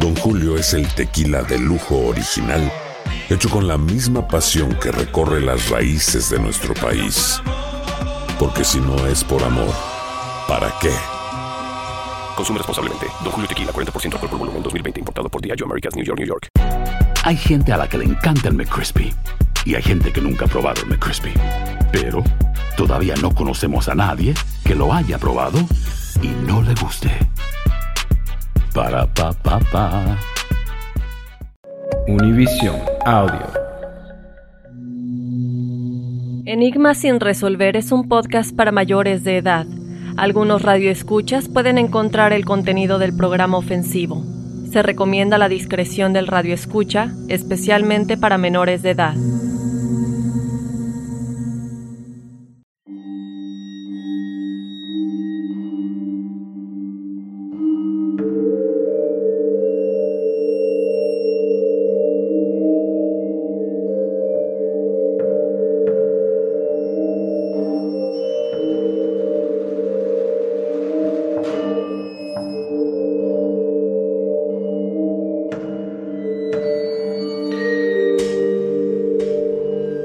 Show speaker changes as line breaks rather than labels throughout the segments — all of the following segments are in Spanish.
Don Julio es el tequila de lujo original, hecho con la misma pasión que recorre las raíces de nuestro país. Porque si no es por amor, ¿para qué?
Consume responsablemente. Don Julio Tequila, 40% alcohol por volumen, 2020. Importado por Diageo Americas, New York, New York.
Hay gente a la que le encanta el McCrispy y hay gente que nunca ha probado el McCrispy. Pero todavía no conocemos a nadie que lo haya probado y no le guste. Para pa pa pa.
Univision Audio.
Enigma sin resolver es un podcast para mayores de edad. Algunos radioescuchas pueden encontrar el contenido del programa ofensivo. Se recomienda la discreción del radioescucha, especialmente para menores de edad.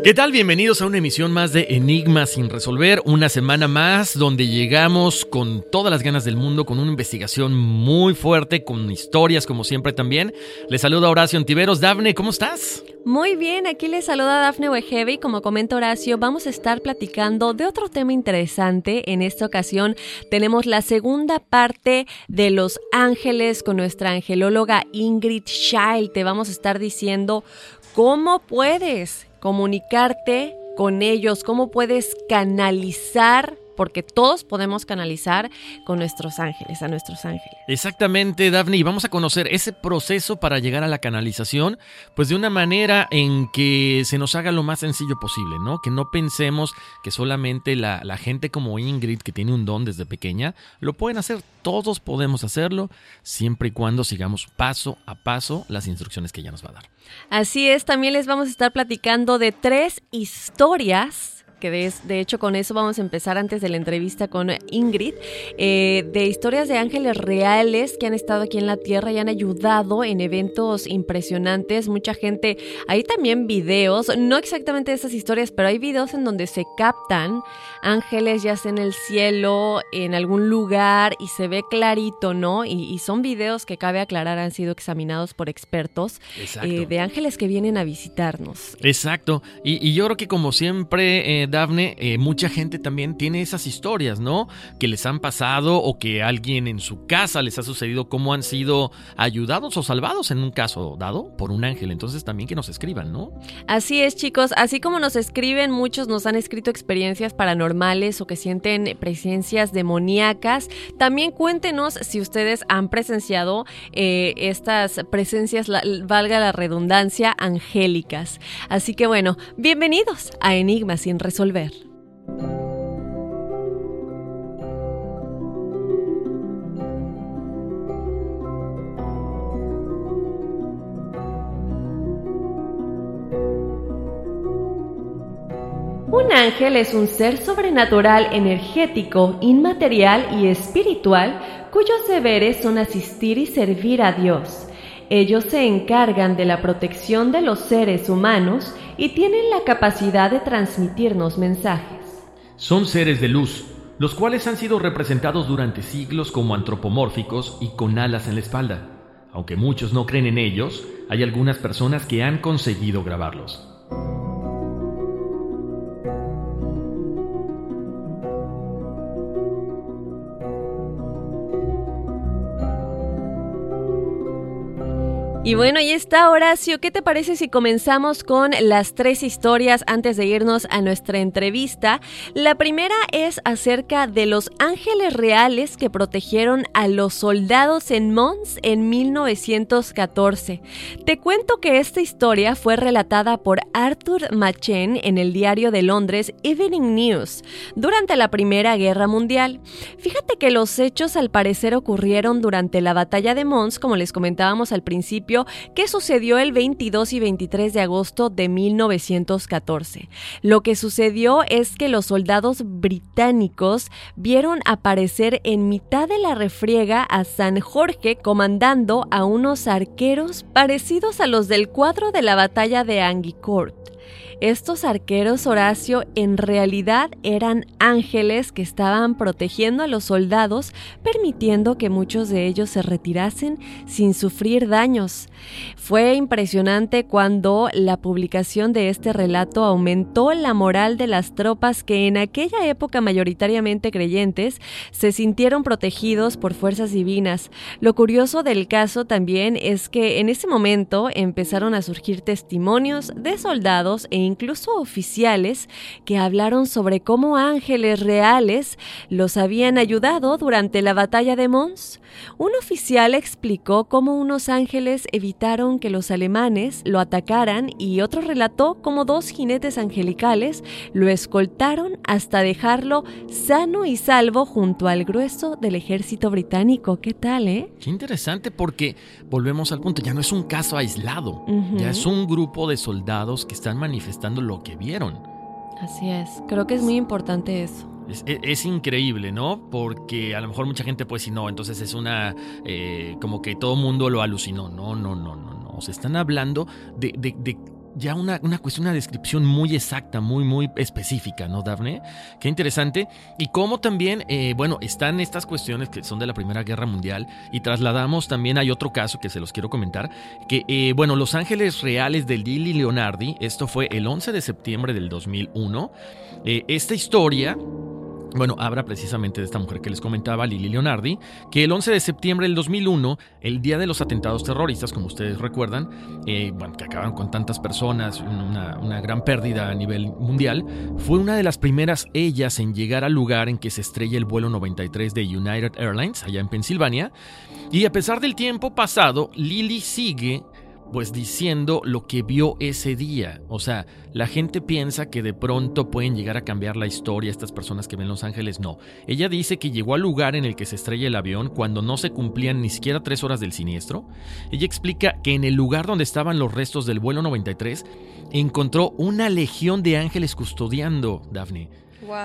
¿Qué tal? Bienvenidos a una emisión más de Enigmas sin resolver, una semana más donde llegamos con todas las ganas del mundo, con una investigación muy fuerte, con historias como siempre también. Les saluda Horacio Antiveros. Dafne, ¿cómo estás?
Muy bien, aquí les saluda Dafne Wegebe y como comenta Horacio, vamos a estar platicando de otro tema interesante. En esta ocasión tenemos la segunda parte de Los Ángeles con nuestra angelóloga Ingrid Child. Te vamos a estar diciendo cómo puedes comunicarte con ellos, cómo puedes canalizar, porque todos podemos canalizar con nuestros ángeles, a nuestros ángeles.
Exactamente, Daphne, y vamos a conocer ese proceso para llegar a la canalización, pues de una manera en que se nos haga lo más sencillo posible, ¿no? Que no pensemos que solamente la, la gente como Ingrid, que tiene un don desde pequeña, lo pueden hacer. Todos podemos hacerlo, siempre y cuando sigamos paso a paso las instrucciones que ella nos va a dar.
Así es, también les vamos a estar platicando de tres historias que de, de, hecho con eso vamos a empezar antes de la entrevista con Ingrid, eh, de historias de ángeles reales que han estado aquí en la Tierra y han ayudado en eventos impresionantes. Mucha gente, hay también videos, no exactamente de esas historias, pero hay videos en donde se captan ángeles ya sea en el cielo, en algún lugar y se ve clarito, ¿no? Y, y son videos que cabe aclarar han sido examinados por expertos eh, de ángeles que vienen a visitarnos.
Exacto, y, y yo creo que como siempre... Eh, Dafne, eh, mucha gente también tiene esas historias, ¿no? Que les han pasado o que alguien en su casa les ha sucedido, cómo han sido ayudados o salvados en un caso dado por un ángel. Entonces también que nos escriban, ¿no?
Así es, chicos. Así como nos escriben, muchos nos han escrito experiencias paranormales o que sienten presencias demoníacas. También cuéntenos si ustedes han presenciado eh, estas presencias, valga la redundancia, angélicas. Así que bueno, bienvenidos a Enigmas sin Un ángel es un ser sobrenatural, energético, inmaterial y espiritual cuyos deberes son asistir y servir a Dios. Ellos se encargan de la protección de los seres humanos y tienen la capacidad de transmitirnos mensajes.
Son seres de luz, los cuales han sido representados durante siglos como antropomórficos y con alas en la espalda. Aunque muchos no creen en ellos, Hay algunas personas que han conseguido grabarlos.
Y bueno, ahí está Horacio. ¿Qué te parece si comenzamos con las tres historias antes de irnos a nuestra entrevista? La primera es acerca de los ángeles reales que protegieron a los soldados en Mons en 1914. Te cuento que esta historia fue relatada por Arthur Machen en el diario de Londres Evening News durante la Primera Guerra Mundial. Fíjate que los hechos al parecer ocurrieron durante la batalla de Mons, como les comentábamos al principio que sucedió el 22 y 23 de agosto de 1914. Lo que sucedió es que los soldados británicos vieron aparecer en mitad de la refriega a San Jorge comandando a unos arqueros parecidos a los del cuadro de la batalla de Angicourt. Estos arqueros, Horacio, en realidad eran ángeles que estaban protegiendo a los soldados, permitiendo que muchos de ellos se retirasen sin sufrir daños. Fue impresionante cuando la publicación de este relato aumentó la moral de las tropas que en aquella época mayoritariamente creyentes se sintieron protegidos por fuerzas divinas. Lo curioso del caso también es que en ese momento empezaron a surgir testimonios de soldados e incluso oficiales que hablaron sobre cómo ángeles reales los habían ayudado durante la batalla de Mons. Un oficial explicó cómo unos ángeles evitaron que los alemanes lo atacaran y otro relató cómo dos jinetes angelicales lo escoltaron hasta dejarlo sano y salvo junto al grueso del ejército británico. ¿Qué tal, eh?
Qué interesante porque volvemos al punto, ya no es un caso aislado, ya es un grupo de soldados que están manifestando lo que vieron.
Así es, creo que es muy importante eso.
Es, increíble, ¿no? Porque a lo mejor mucha gente puede decir, no, entonces es una, eh, como que todo mundo lo alucinó. No, no, no, no, no. Se están hablando de, de, de ya una, una, cuestión, una descripción muy exacta, muy, muy específica, ¿no, Dafne? Qué interesante. Y cómo también, eh, bueno, están estas cuestiones que son de la Primera Guerra Mundial y trasladamos también, hay otro caso que se los quiero comentar, que, eh, bueno, Los Ángeles Reales del Lili Leonardi, esto fue el 11 de septiembre del 2001. Eh, esta historia bueno, habla precisamente de esta mujer que les comentaba, Lili Leonardi, que el 11 de septiembre del 2001, el día de los atentados terroristas, como ustedes recuerdan, eh, bueno, que acabaron con tantas personas, una, una, gran pérdida a nivel mundial, fue una de las primeras ellas en llegar al lugar en que se estrella el vuelo 93 de United Airlines, allá en Pensilvania. Y a pesar del tiempo pasado, Lili sigue pues diciendo lo que vio ese día. O sea, la gente piensa que de pronto pueden llegar a cambiar la historia estas personas que ven Los Ángeles. No. Ella dice que llegó al lugar en el que se estrella el avión cuando no se cumplían ni siquiera tres horas del siniestro. Ella explica que en el lugar donde estaban los restos del vuelo 93 encontró una legión de ángeles custodiando, Daphne.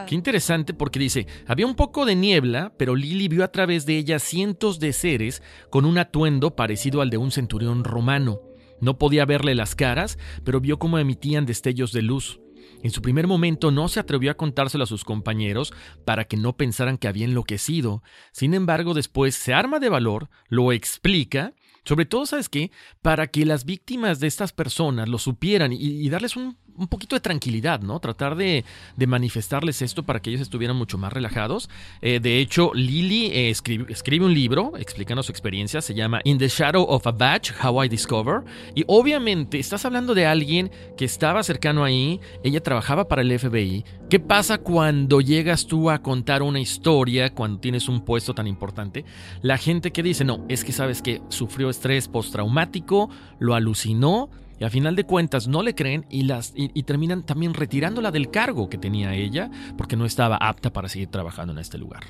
Qué interesante porque dice, había un poco de niebla, pero Lily vio a través de ella cientos de seres con un atuendo parecido al de un centurión romano. No podía verle las caras, pero vio cómo emitían destellos de luz. En su primer momento no se atrevió a contárselo a sus compañeros para que no pensaran que había enloquecido. Sin embargo, después se arma de valor, lo explica, sobre todo, ¿sabes qué? Para que las víctimas de estas personas lo supieran y, darles un un poquito de tranquilidad, ¿no? Tratar de, manifestarles esto para que ellos estuvieran mucho más relajados. Eh, de hecho, Lily eh, escribe, escribe, un libro explicando su experiencia, se llama In the Shadow of a Badge, How I Discover. Y obviamente estás hablando de alguien que estaba cercano ahí, ella trabajaba para el FBI. ¿Qué pasa cuando llegas tú a contar una historia, cuando tienes un puesto tan importante? La gente que dice, no, es que sabes que sufrió estrés postraumático, lo alucinó y a final de cuentas no le creen y, las, y, terminan también retirándola del cargo que tenía ella porque no estaba apta para seguir trabajando en este lugar.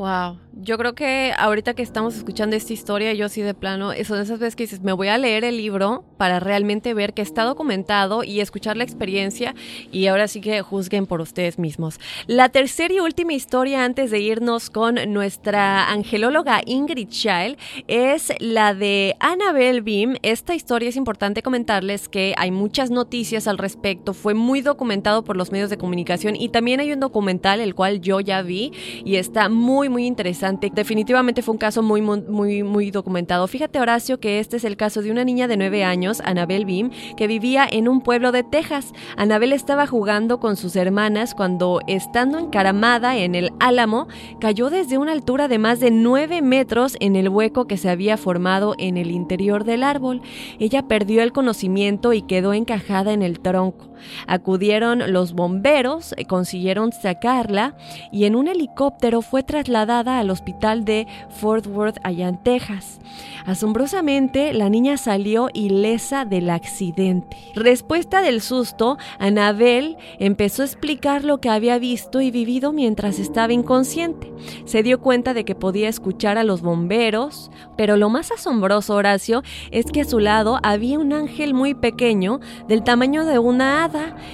Wow, yo creo que ahorita que estamos escuchando esta historia, yo sí de plano, son esas veces que dices, me voy a leer el libro para realmente ver que está documentado y escuchar la experiencia y ahora sí que juzguen por ustedes mismos. La tercera y última historia antes de irnos con nuestra angelóloga Ingrid Child es la de Annabelle Beam. Esta historia es importante comentarles que hay muchas noticias al respecto, fue muy documentado por los medios de comunicación y también hay un documental el cual yo ya vi y está muy muy interesante. Definitivamente fue un caso muy, muy, muy documentado. Fíjate, Horacio, que este es el caso de una niña de 9 años, Anabel Bim, que vivía en un pueblo de Texas. Anabel estaba jugando con sus hermanas cuando, estando encaramada en el álamo, cayó desde una altura de más de 9 metros en el hueco que se había formado en el interior del árbol. Ella perdió el conocimiento y quedó encajada en el tronco. Acudieron los bomberos, eh, consiguieron sacarla y en un helicóptero fue trasladada al hospital de Fort Worth, allá en Texas. Asombrosamente, la niña salió ilesa del accidente. Respuesta del susto, Anabel empezó a explicar lo que había visto y vivido mientras estaba inconsciente. Se dio cuenta de que podía escuchar a los bomberos, pero lo más asombroso, Horacio, es que a su lado había un ángel muy pequeño, del tamaño de una hada,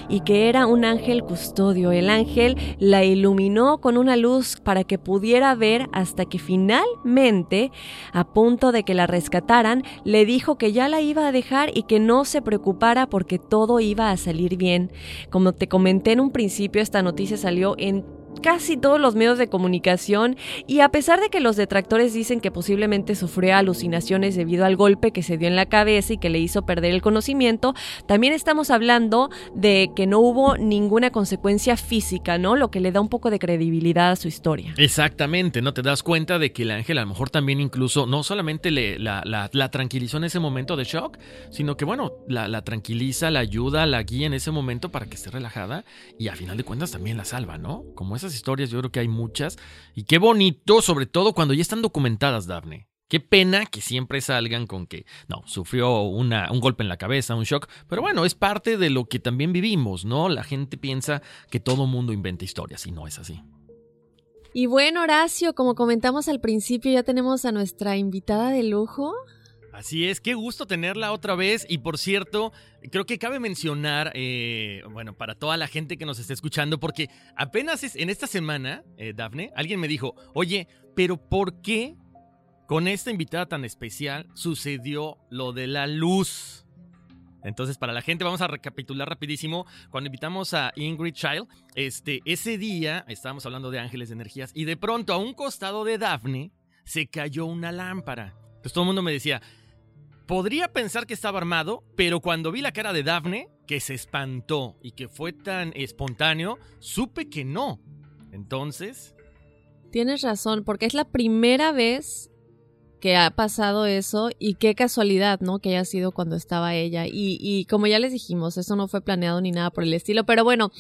y que era un ángel custodio. El ángel la iluminó con una luz para que pudiera ver hasta que finalmente, a punto de que la rescataran, le dijo que ya la iba a dejar y que no se preocupara porque todo iba a salir bien. Como te comenté en un principio, esta noticia salió en casi todos los medios de comunicación y a pesar de que los detractores dicen que posiblemente sufrió alucinaciones debido al golpe que se dio en la cabeza y que le hizo perder el conocimiento, también estamos hablando de que no hubo ninguna consecuencia física, ¿no? Lo que le da un poco de credibilidad a su historia.
Exactamente, ¿no? Te das cuenta de que el ángel a lo mejor también incluso no solamente le, la, la, tranquilizó en ese momento de shock, sino que bueno, la, la tranquiliza, la ayuda, la guía en ese momento para que esté relajada y a final de cuentas también la salva, ¿no? Como historias, yo creo que hay muchas. Y qué bonito, sobre todo cuando ya están documentadas, Daphne. Qué pena que siempre salgan con que, no, sufrió una, un golpe en la cabeza, un shock, pero bueno, es parte de lo que también vivimos, ¿no? La gente piensa que todo mundo inventa historias y no es así.
Y bueno, Horacio, como comentamos al principio, ya tenemos a nuestra invitada de lujo.
Así es, qué gusto tenerla otra vez. Y por cierto, creo que cabe mencionar, eh, bueno, para toda la gente que nos está escuchando, porque apenas es, en esta semana, eh, Dafne, alguien me dijo, oye, pero ¿por qué con esta invitada tan especial sucedió lo de la luz? Entonces, para la gente, vamos a recapitular rapidísimo. Cuando invitamos a Ingrid Child, este, ese día estábamos hablando de ángeles de energías y de pronto a un costado de Daphne se cayó una lámpara. Entonces todo el mundo me decía, Podría pensar que estaba armado, pero cuando vi la cara de Daphne, que se espantó y que fue tan espontáneo, supe que no. Entonces...
Tienes razón, porque es la primera vez que ha pasado eso y qué casualidad, ¿no? Que haya sido cuando estaba ella. Y, y como ya les dijimos, eso no fue planeado ni nada por el estilo, pero bueno,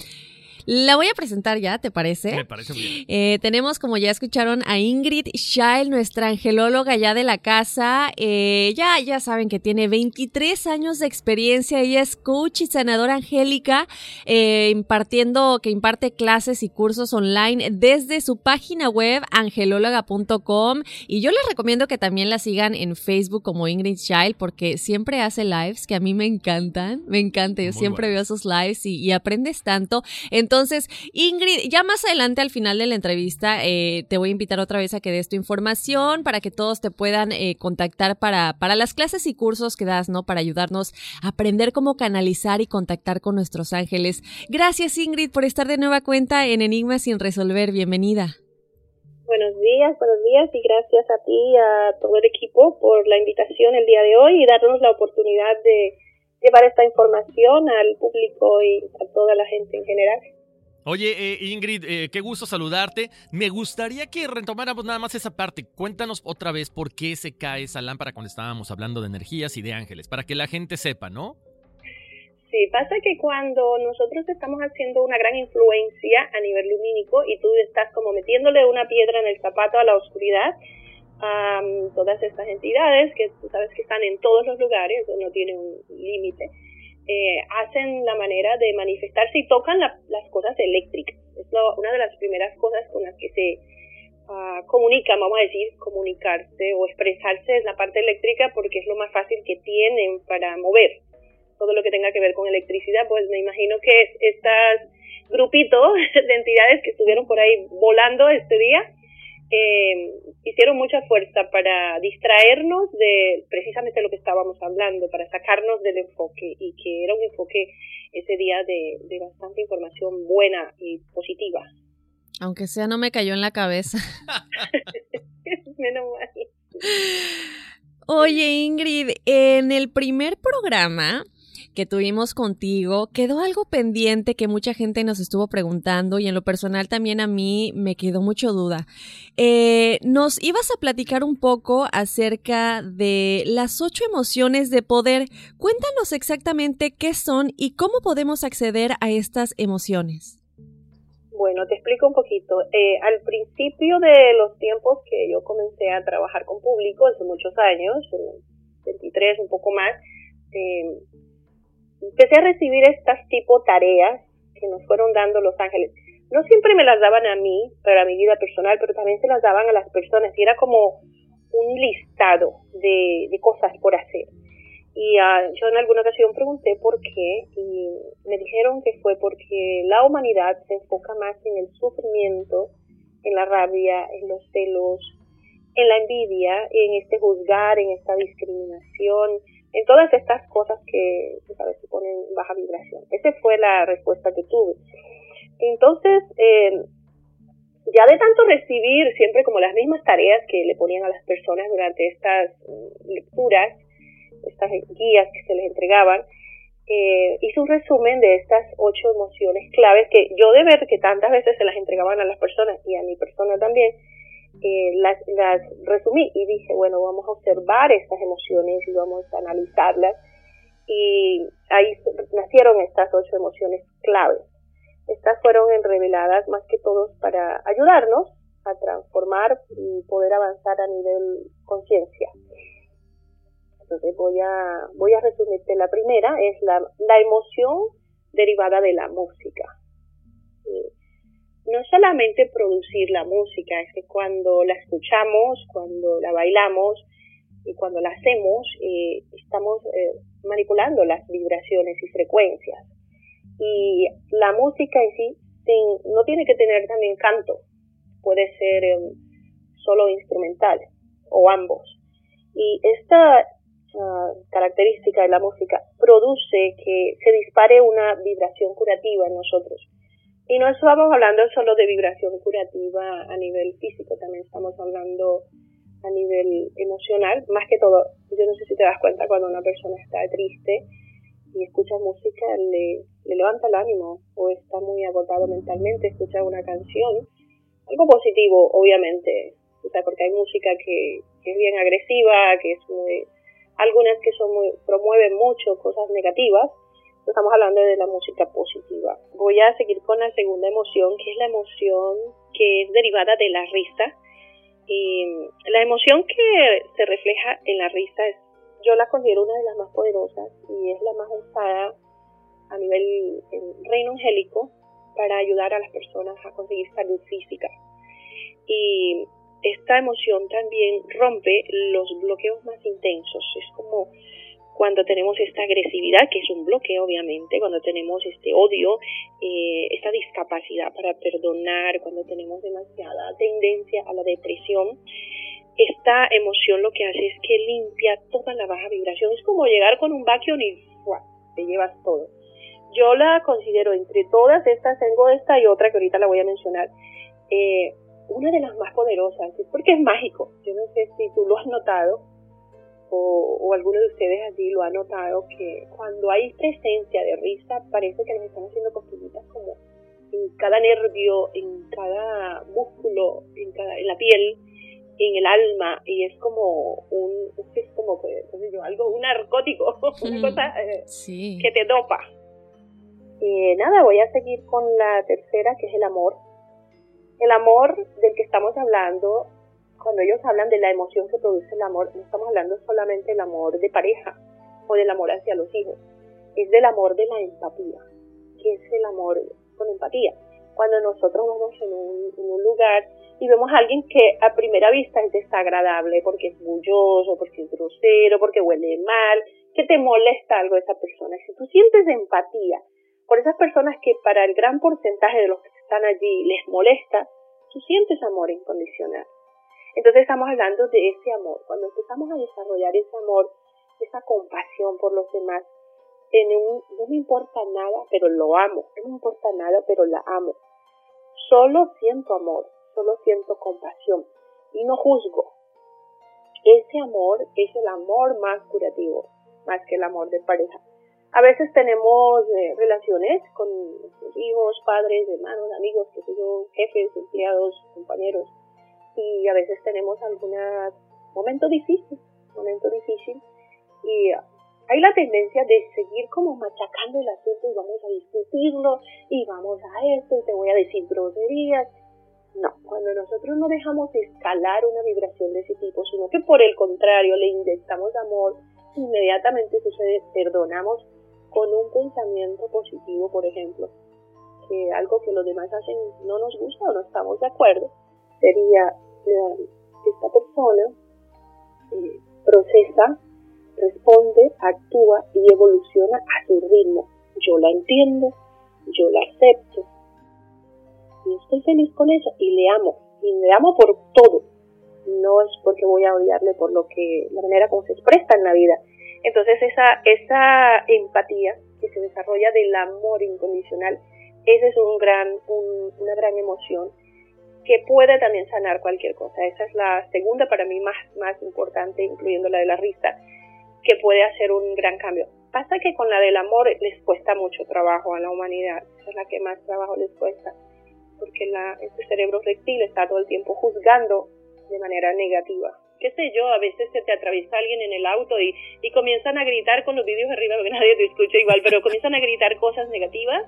la voy a presentar ya, ¿te parece?
Me parece bien.
Eh, tenemos, como ya escucharon, a Ingrid Scheil, nuestra angelóloga ya de la casa. Eh, ya, ya saben que tiene 23 años de experiencia. Ella es coach y sanadora angélica, eh, impartiendo, que imparte clases y cursos online desde su página web angelóloga.com. Y yo les recomiendo que también la sigan en Facebook como Ingrid Scheil porque siempre hace lives que a mí me encantan. Me encanta. Yo siempre veo sus lives y, y aprendes tanto. Entonces, entonces, Ingrid, ya más adelante al final de la entrevista eh, te voy a invitar otra vez a que des tu información para que todos te puedan eh, contactar para, para las clases y cursos que das, ¿no? Para ayudarnos a aprender cómo canalizar y contactar con nuestros ángeles. Gracias, Ingrid, por estar de nueva cuenta en Enigma sin resolver. Bienvenida.
Buenos días, buenos días y gracias a ti y a todo el equipo por la invitación el día de hoy y darnos la oportunidad de llevar esta información al público y a toda la gente en general.
Oye, eh, Ingrid, eh, qué gusto saludarte. Me gustaría que retomáramos nada más esa parte. Cuéntanos otra vez por qué se cae esa lámpara cuando estábamos hablando de energías y de ángeles, para que la gente sepa, ¿no?
Sí, pasa que cuando nosotros estamos haciendo una gran influencia a nivel lumínico y tú estás como metiéndole una piedra en el zapato a la oscuridad, a todas estas entidades que sabes que están en todos los lugares, no tienen un límite, eh, hacen la manera de manifestarse y tocan las cosas eléctricas. Es una de las primeras cosas con las que se uh, comunican, vamos a decir, comunicarse o expresarse es la parte eléctrica porque es lo más fácil que tienen para mover todo lo que tenga que ver con electricidad. Pues me imagino que estas grupitos de entidades que estuvieron por ahí volando este día eh, hicieron mucha fuerza para distraernos de precisamente lo que estábamos hablando, para sacarnos del enfoque y que era un enfoque ese día de, de bastante información buena y positiva.
Aunque sea, no me cayó en la cabeza.
Menos mal.
Oye, Ingrid, en el primer programa que tuvimos contigo, quedó algo pendiente que mucha gente nos estuvo preguntando y en lo personal también a mí me quedó mucho duda. Eh, nos ibas a platicar un poco acerca de las ocho emociones de poder. Cuéntanos exactamente qué son y cómo podemos acceder a estas emociones.
Bueno, te explico un poquito. Eh, al principio de los tiempos que yo comencé a trabajar con público, hace muchos años, 23, un poco más, eh, empecé a recibir estas tipo tareas que nos fueron dando los ángeles. No siempre me las daban a mí, para mi vida personal, pero también se las daban a las personas y era como un listado de, de cosas por hacer. Y uh, yo en alguna ocasión pregunté por qué y me dijeron que fue porque la humanidad se enfoca más en el sufrimiento, en la rabia, en los celos, en la envidia, en este juzgar, en esta discriminación, en todas estas cosas que, sabes, se ponen baja vibración. Esa fue la respuesta que tuve. Entonces, eh, ya de tanto recibir siempre como las mismas tareas que le ponían a las personas durante estas mm, lecturas, estas guías que se les entregaban, eh, hice un resumen de estas ocho emociones claves que yo de ver que tantas veces se las entregaban a las personas y a mi persona también, eh, las, las resumí y dije, bueno, vamos a observar estas emociones y vamos a analizarlas. Y ahí nacieron estas ocho emociones claves. Estas fueron reveladas más que todos para ayudarnos a transformar y poder avanzar a nivel conciencia. Entonces voy a, voy a resumirte. La primera es la, la emoción derivada de la música. Eh, no solamente producir la música, es que cuando la escuchamos, cuando la bailamos y cuando la hacemos, eh, estamos eh, manipulando las vibraciones y frecuencias. Y la música en sí no tiene que tener también canto, puede ser em, solo instrumental o ambos. Y esta ah, característica de la música produce que se dispare una vibración curativa en nosotros y no estamos hablando solo de vibración curativa a nivel físico, también estamos hablando a nivel emocional, más que todo, yo no sé si te das cuenta cuando una persona está triste y escucha música, le, le levanta el ánimo o está muy agotado mentalmente, escucha una canción, algo positivo, obviamente, o sea, porque hay música que, que es bien agresiva, que es muy, algunas que son muy, promueven mucho cosas negativas, estamos hablando de la música positiva. Voy a seguir con la segunda emoción, que es la emoción que es derivada de la risa. Y la emoción que se refleja en la risa es, yo la considero una de las más poderosas y es la más usada a nivel reino angélico para ayudar a las personas a conseguir salud física. Y esta emoción también rompe los bloqueos más intensos. Es como cuando tenemos esta agresividad, que es un bloque obviamente, cuando tenemos este odio, eh, esta discapacidad para perdonar, cuando tenemos demasiada tendencia a la depresión, esta emoción lo que hace es que limpia toda la baja vibración. Es como llegar con un vacuum y te llevas todo. Yo la considero entre todas estas, tengo esta y otra que ahorita la voy a mencionar, eh, una de las más poderosas, porque es mágico. Yo no sé si tú lo has notado, o, o alguno de ustedes allí lo ha notado que cuando hay presencia de risa parece que nos están haciendo cosquillitas como en cada nervio, en cada músculo, en, cada, en la piel, en el alma y es como un es como yo, algo un narcótico una cosa eh, que te dopa y nada voy a seguir con la tercera que es el amor. El amor del que estamos hablando cuando ellos hablan de la emoción que produce el amor, no estamos hablando solamente del amor de pareja o del amor hacia los hijos, es del amor de la empatía, que es el amor con empatía. Cuando nosotros vamos en un, lugar y vemos a alguien que a primera vista es desagradable porque es bulloso, porque es grosero, porque huele mal, que te molesta algo de esa persona. Si tú sientes empatía por esas personas que para el gran porcentaje de los que están allí les molesta, tú sientes amor incondicional. Entonces estamos hablando de ese amor. Cuando empezamos a desarrollar ese amor, esa compasión por los demás, en un, no me importa nada, pero lo amo. No me importa nada, pero la amo. solo siento amor, solo siento compasión y no juzgo. Ese amor es el amor más curativo, más que el amor de pareja. A veces tenemos eh, relaciones con hijos, padres, hermanos, amigos, que sé yo, jefes, empleados, compañeros, y a veces tenemos algún momento difícil, momento difícil, y hay la tendencia de seguir como machacando el asunto y vamos a discutirlo y vamos a esto y te voy a decir groserías. No, cuando nosotros no dejamos escalar una vibración de ese tipo, sino que por el contrario le inyectamos amor, inmediatamente sucede, perdonamos con un pensamiento positivo, por ejemplo, que algo que los demás hacen no nos gusta o no estamos de acuerdo, sería esta persona eh, procesa responde, actúa y evoluciona a su ritmo. Yo la entiendo, yo la acepto y estoy feliz con eso y le amo y le amo por todo. No es porque voy a odiarle por lo que la manera como se expresa en la vida. Entonces esa esa empatía que se desarrolla del amor incondicional, esa es un gran una gran emoción que puede también sanar cualquier cosa. Esa es la segunda para mí más, más importante, incluyendo la de la risa, que puede hacer un gran cambio. Pasa que con la del amor les cuesta mucho trabajo a la humanidad, esa es la que más trabajo les cuesta, porque la, este cerebro reptil está todo el tiempo juzgando de manera negativa. Qué sé yo, a veces se te atraviesa alguien en el auto y, y comienzan a gritar con los vídeos arriba, porque nadie te escucha igual, pero comienzan a gritar cosas negativas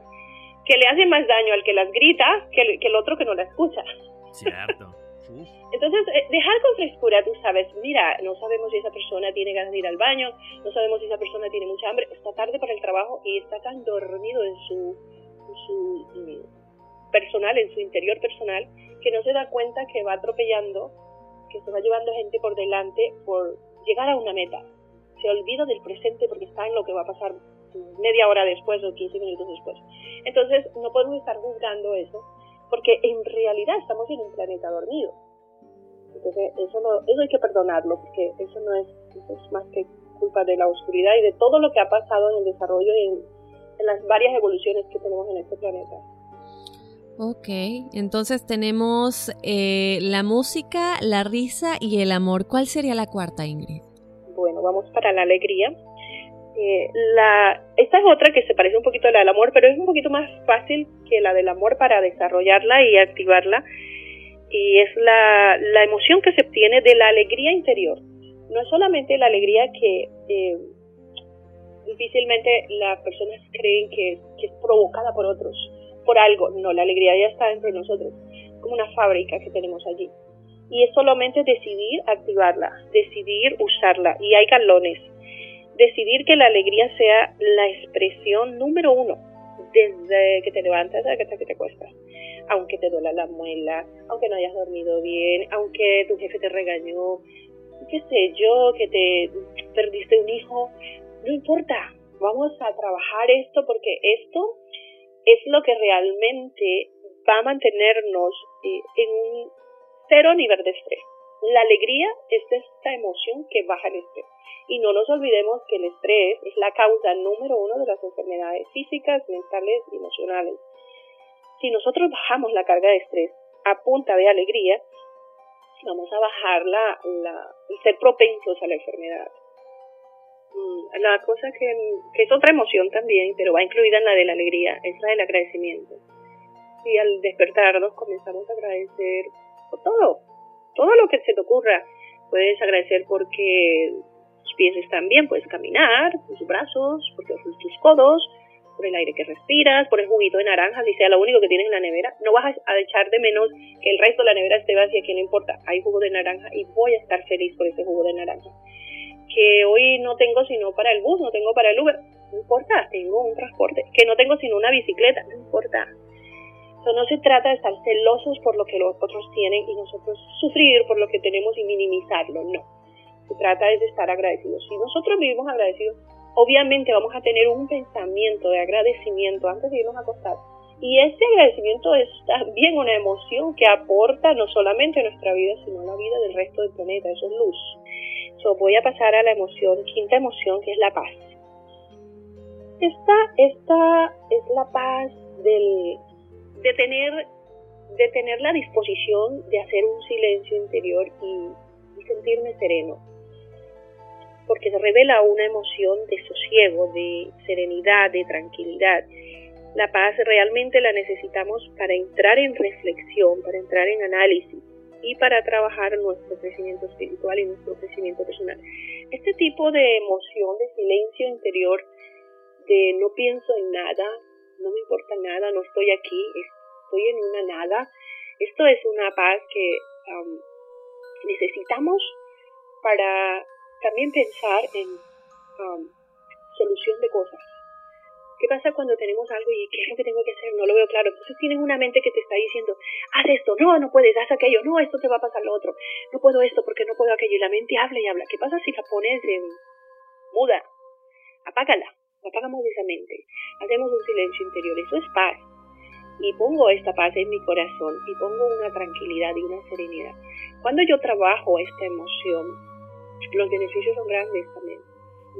que le hacen más daño al que las grita que el, que el otro que no la escucha.
Cierto.
Entonces, eh, dejar con frescura, tú sabes, mira, no sabemos si esa persona tiene ganas de ir al baño, no sabemos si esa persona tiene mucha hambre, está tarde para el trabajo y está tan dormido en su, su mm, personal, en su interior personal, que no se da cuenta que va atropellando, que se va llevando gente por delante por llegar a una meta. Se olvida del presente porque está en lo que va a pasar media hora después o 15 minutos después. Entonces, no podemos estar juzgando eso, porque en realidad estamos en un planeta dormido. Entonces, eso, no, eso hay que perdonarlo, porque eso no es, es más que culpa de la oscuridad y de todo lo que ha pasado en el desarrollo y en, las varias evoluciones que tenemos en este planeta.
Ok, entonces tenemos eh, la música, la risa y el amor. ¿Cuál sería la cuarta, Ingrid?
Bueno, vamos para la alegría. Eh, la, esta es otra que se parece un poquito a la del amor, pero es un poquito más fácil que la del amor para desarrollarla y activarla y es la, emoción que se obtiene de la alegría interior. No es solamente la alegría que eh, difícilmente las personas creen que, es provocada por otros, por algo. No, la alegría ya está dentro de nosotros, como una fábrica que tenemos allí. Y es solamente decidir activarla, decidir usarla. Y hay galones. Decidir que la alegría sea la expresión número uno desde que te levantas hasta que te acuestas aunque te duela la muela, aunque no hayas dormido bien, aunque tu jefe te regañó, qué sé yo, que te perdiste un hijo, no importa, vamos a trabajar esto porque esto es lo que realmente va a mantenernos eh, en un cero nivel de estrés. La alegría es esta emoción que baja el estrés. Y no nos olvidemos que el estrés es la causa número uno de las enfermedades físicas, mentales y emocionales. Si nosotros bajamos la carga de estrés a punta de alegría, vamos a bajar la, la, el ser propensos a la enfermedad. Mm, la cosa que, que es otra emoción también, pero va incluida en la de la alegría, es la del agradecimiento. Y al despertarnos comenzamos a agradecer por todo, todo lo que se te ocurra. Puedes agradecer porque tus pies están bien, puedes caminar, tus brazos, porque tus codos, por el aire que respiras, por el juguito de naranja, si sea lo único que tienes en la nevera. No vas a echar de menos que el resto de la nevera esté vacía, que no importa, hay jugo de naranja y voy a estar feliz por ese jugo de naranja. Que hoy no tengo sino para el bus, no tengo para el Uber, no importa, tengo un transporte. Que no tengo sino una bicicleta, no importa. Eso no se trata de estar celosos por lo que los otros tienen y nosotros sufrir por lo que tenemos y minimizarlo, no. Se trata de estar agradecidos. Si nosotros vivimos agradecidos, obviamente vamos a tener un pensamiento de agradecimiento antes de irnos a acostar. Y ese agradecimiento es también una emoción que aporta no solamente a nuestra vida, sino a la vida del resto del planeta. Eso es luz. So, voy a pasar a la emoción, quinta emoción, que es la paz. Esta, esta es la paz del, de tener de tener la disposición de hacer un silencio interior y, sentirme sereno, porque se revela una emoción de sosiego, de serenidad, de tranquilidad. La paz realmente la necesitamos para entrar en reflexión, para entrar en análisis y para trabajar nuestro crecimiento espiritual y nuestro crecimiento personal. Este tipo de emoción de silencio interior, de no pienso en nada, no me importa nada, no estoy aquí, estoy en una nada. Esto es una paz que necesitamos para también pensar en solución de cosas. ¿Qué pasa cuando tenemos algo y qué es lo que tengo que hacer? No lo veo claro. Entonces tienes una mente que te está diciendo, haz esto, no, no puedes, haz aquello, no, esto te va a pasar lo otro, no puedo esto porque no puedo aquello. Y la mente habla y habla. ¿Qué pasa si la pones en muda? Apágala, apagamos esa mente. Hacemos un silencio interior, eso es paz y pongo esta paz en mi corazón y pongo una tranquilidad y una serenidad. Cuando yo trabajo esta emoción, los beneficios son grandes también.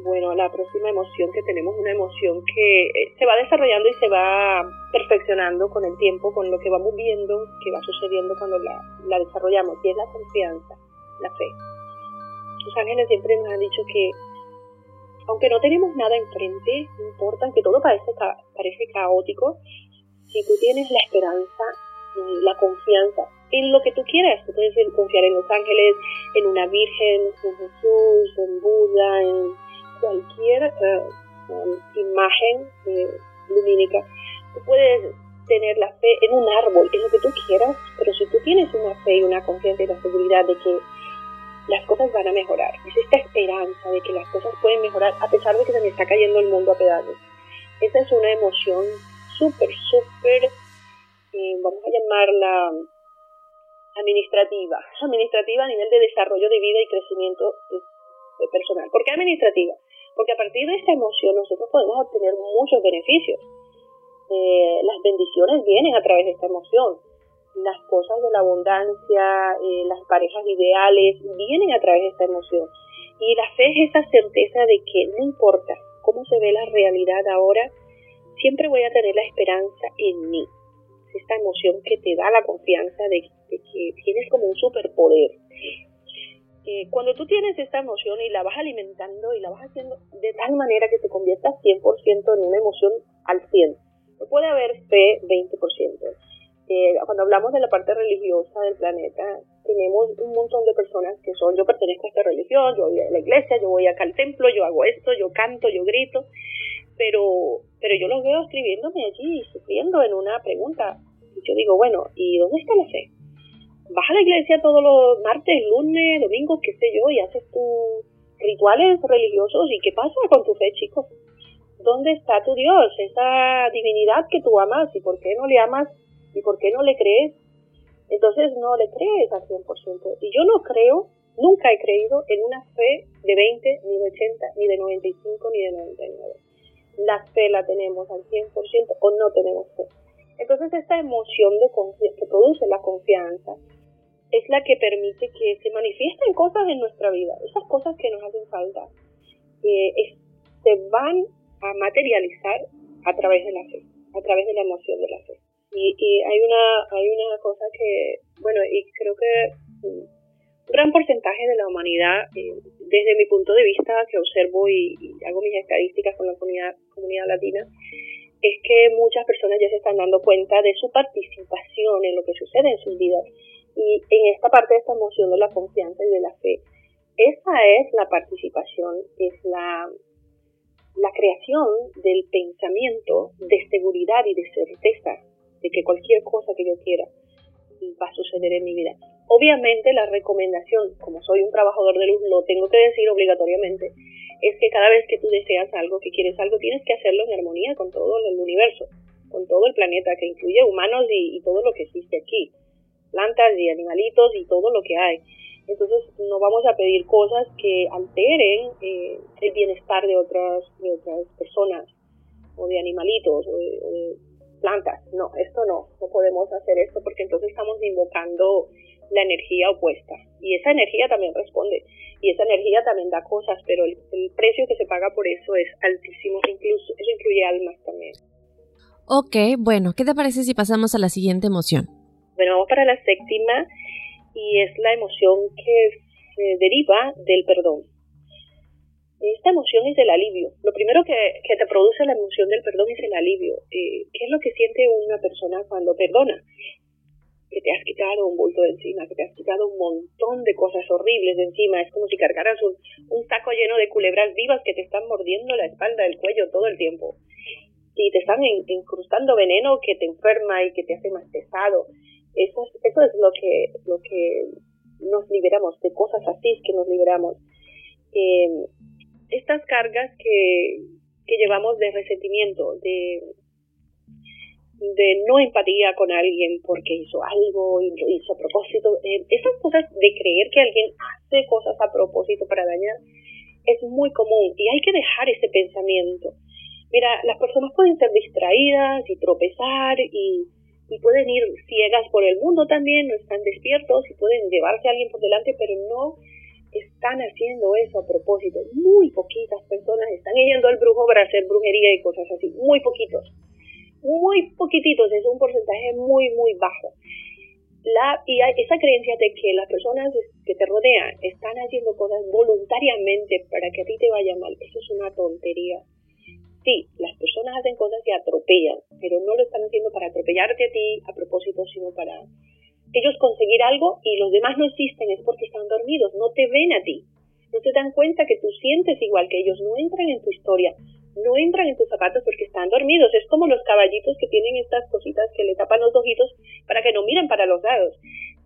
Bueno, la próxima emoción que tenemos, una emoción que eh, se va desarrollando y se va perfeccionando con el tiempo, con lo que vamos viendo que va sucediendo cuando la, la desarrollamos, y es la confianza, la fe. Los ángeles siempre nos han dicho que aunque no tenemos nada enfrente, no importa, que todo parece, caótico, si tú tienes la esperanza, la confianza en lo que tú quieras, tú puedes confiar en los ángeles, en una virgen, en Jesús, en Buda, en cualquier um, imagen eh, lumínica. Tú puedes tener la fe en un árbol, en lo que tú quieras, pero si tú tienes una fe y una confianza y la seguridad de que las cosas van a mejorar, es esta esperanza de que las cosas pueden mejorar a pesar de que se me está cayendo el mundo a pedazos. Esa es una emoción súper, súper, eh, vamos a llamarla administrativa, administrativa a nivel de desarrollo de vida y crecimiento personal. ¿Por qué administrativa? Porque a partir de esta emoción nosotros podemos obtener muchos beneficios. Eh, las bendiciones vienen a través de esta emoción. Las cosas de la abundancia, eh, las parejas ideales, vienen a través de esta emoción. Y la fe es esa certeza de que no importa cómo se ve la realidad ahora, siempre voy a tener la esperanza en mí. Esta emoción que te da la confianza de, que tienes como un superpoder. Eh, cuando tú tienes esta emoción y la vas alimentando y la vas haciendo de tal manera que se convierta 100% en una emoción al 100, no puede haber fe 20%. Eh, cuando hablamos de la parte religiosa del planeta, tenemos un montón de personas que son, yo pertenezco a esta religión, yo voy a la iglesia, yo voy acá al templo, yo hago esto, yo canto, yo grito, pero, pero yo los veo escribiéndome allí, sufriendo en una pregunta. Y yo digo, bueno, ¿y dónde está la fe? Vas a la iglesia todos los martes, lunes, domingos, qué sé yo, y haces tus rituales religiosos. ¿Y qué pasa con tu fe, chicos? ¿Dónde está tu Dios? Esa divinidad que tú amas. ¿Y por qué no le amas? ¿Y por qué no le crees? Entonces no le crees al 100%. Y yo no creo, nunca he creído en una fe de 20, ni de 80, ni de 95, ni de 99 la fe la tenemos al 100% o no tenemos fe. Entonces esta emoción de que produce la confianza es la que permite que se manifiesten cosas en nuestra vida. Esas cosas que nos hacen falta eh, se van a materializar a través de la fe, a través de la emoción de la fe. Y, hay una hay una cosa que, bueno, y creo que un gran porcentaje de la humanidad eh, desde mi punto de vista, que observo y, hago mis estadísticas con la comunidad, comunidad latina, es que muchas personas ya se están dando cuenta de su participación en lo que sucede en sus vidas. Y en esta parte de esta emoción de la confianza y de la fe, esa es la participación, es la, la creación del pensamiento de seguridad y de certeza de que cualquier cosa que yo quiera va a suceder en mi vida. Obviamente la recomendación, como soy un trabajador de luz, lo tengo que decir obligatoriamente, es que cada vez que tú deseas algo, que quieres algo, tienes que hacerlo en armonía con todo el universo, con todo el planeta, que incluye humanos y, todo lo que existe aquí, plantas y animalitos y todo lo que hay. Entonces no vamos a pedir cosas que alteren eh, el bienestar de otras, de otras personas o de animalitos o de plantas. No, esto no, no podemos hacer esto porque entonces estamos invocando la energía opuesta. Y esa energía también responde. Y esa energía también da cosas, pero el, precio que se paga por eso es altísimo. Incluso eso incluye almas también.
Ok, bueno, ¿qué te parece si pasamos a la siguiente emoción?
Bueno, vamos para la séptima y es la emoción que se deriva del perdón. Esta emoción es el alivio. Lo primero que, te produce la emoción del perdón es el alivio. Eh, ¿Qué es lo que siente una persona cuando perdona? Que te has quitado un bulto de encima, que te has quitado un montón de cosas horribles de encima. Es como si cargaras un, saco lleno de culebras vivas que te están mordiendo la espalda, el cuello todo el tiempo. Y te están incrustando veneno que te enferma y que te hace más pesado. Eso es, lo que nos liberamos, de cosas así que nos liberamos. Eh, estas cargas que, que llevamos de resentimiento, de, de no empatía con alguien porque hizo algo y lo hizo a propósito, eh, esas cosas de creer que alguien hace cosas a propósito para dañar es muy común y hay que dejar ese pensamiento. Mira, las personas pueden ser distraídas y tropezar y, y pueden ir ciegas por el mundo también, no están despiertos y pueden llevarse a alguien por delante, pero no están haciendo eso a propósito. Muy poquitas personas están yendo al brujo para hacer brujería y cosas así. Muy poquitos. Muy poquititos. Es un porcentaje muy, muy bajo. La, y esa creencia de que las personas que te rodean están haciendo cosas voluntariamente para que a ti te vaya mal, eso es una tontería. Sí, las personas hacen cosas que atropellan, pero no lo están haciendo para atropellarte a ti a propósito, sino para ellos conseguir algo y los demás no existen es porque están dormidos, no te ven a ti, no se dan cuenta que tú sientes igual que ellos, no entran en tu historia, no entran en tus zapatos porque están dormidos, es como los caballitos que tienen estas cositas que le tapan los ojitos para que no miren para los lados.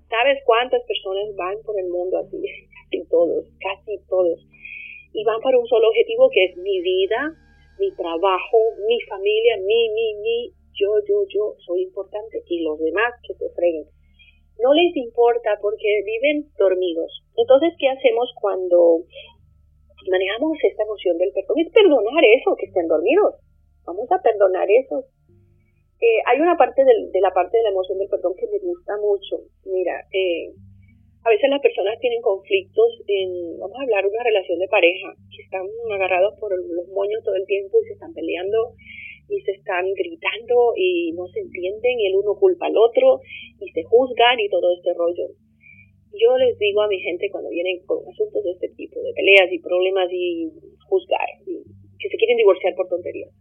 ¿Sabes cuántas personas van por el mundo así? Casi todos, casi todos. Y van para un solo objetivo que es mi vida, mi trabajo, mi familia, mi, mi, mi, yo, yo, yo, soy importante y los demás que se freguen no les importa porque viven dormidos. Entonces, ¿qué hacemos cuando manejamos esta emoción del perdón? Es perdonar eso, que estén dormidos. Vamos a perdonar eso. Eh, hay una parte de la parte de la emoción del perdón que me gusta mucho. Mira, eh, a veces las personas tienen conflictos en, vamos a hablar, una relación de pareja, que están agarrados por los moños todo el tiempo y se están peleando y se están gritando y no se entienden y el uno culpa al otro y se juzgan y todo este rollo. Yo les digo a mi gente cuando vienen con asuntos de este tipo, de peleas y problemas y juzgar, que se quieren divorciar por tonterías,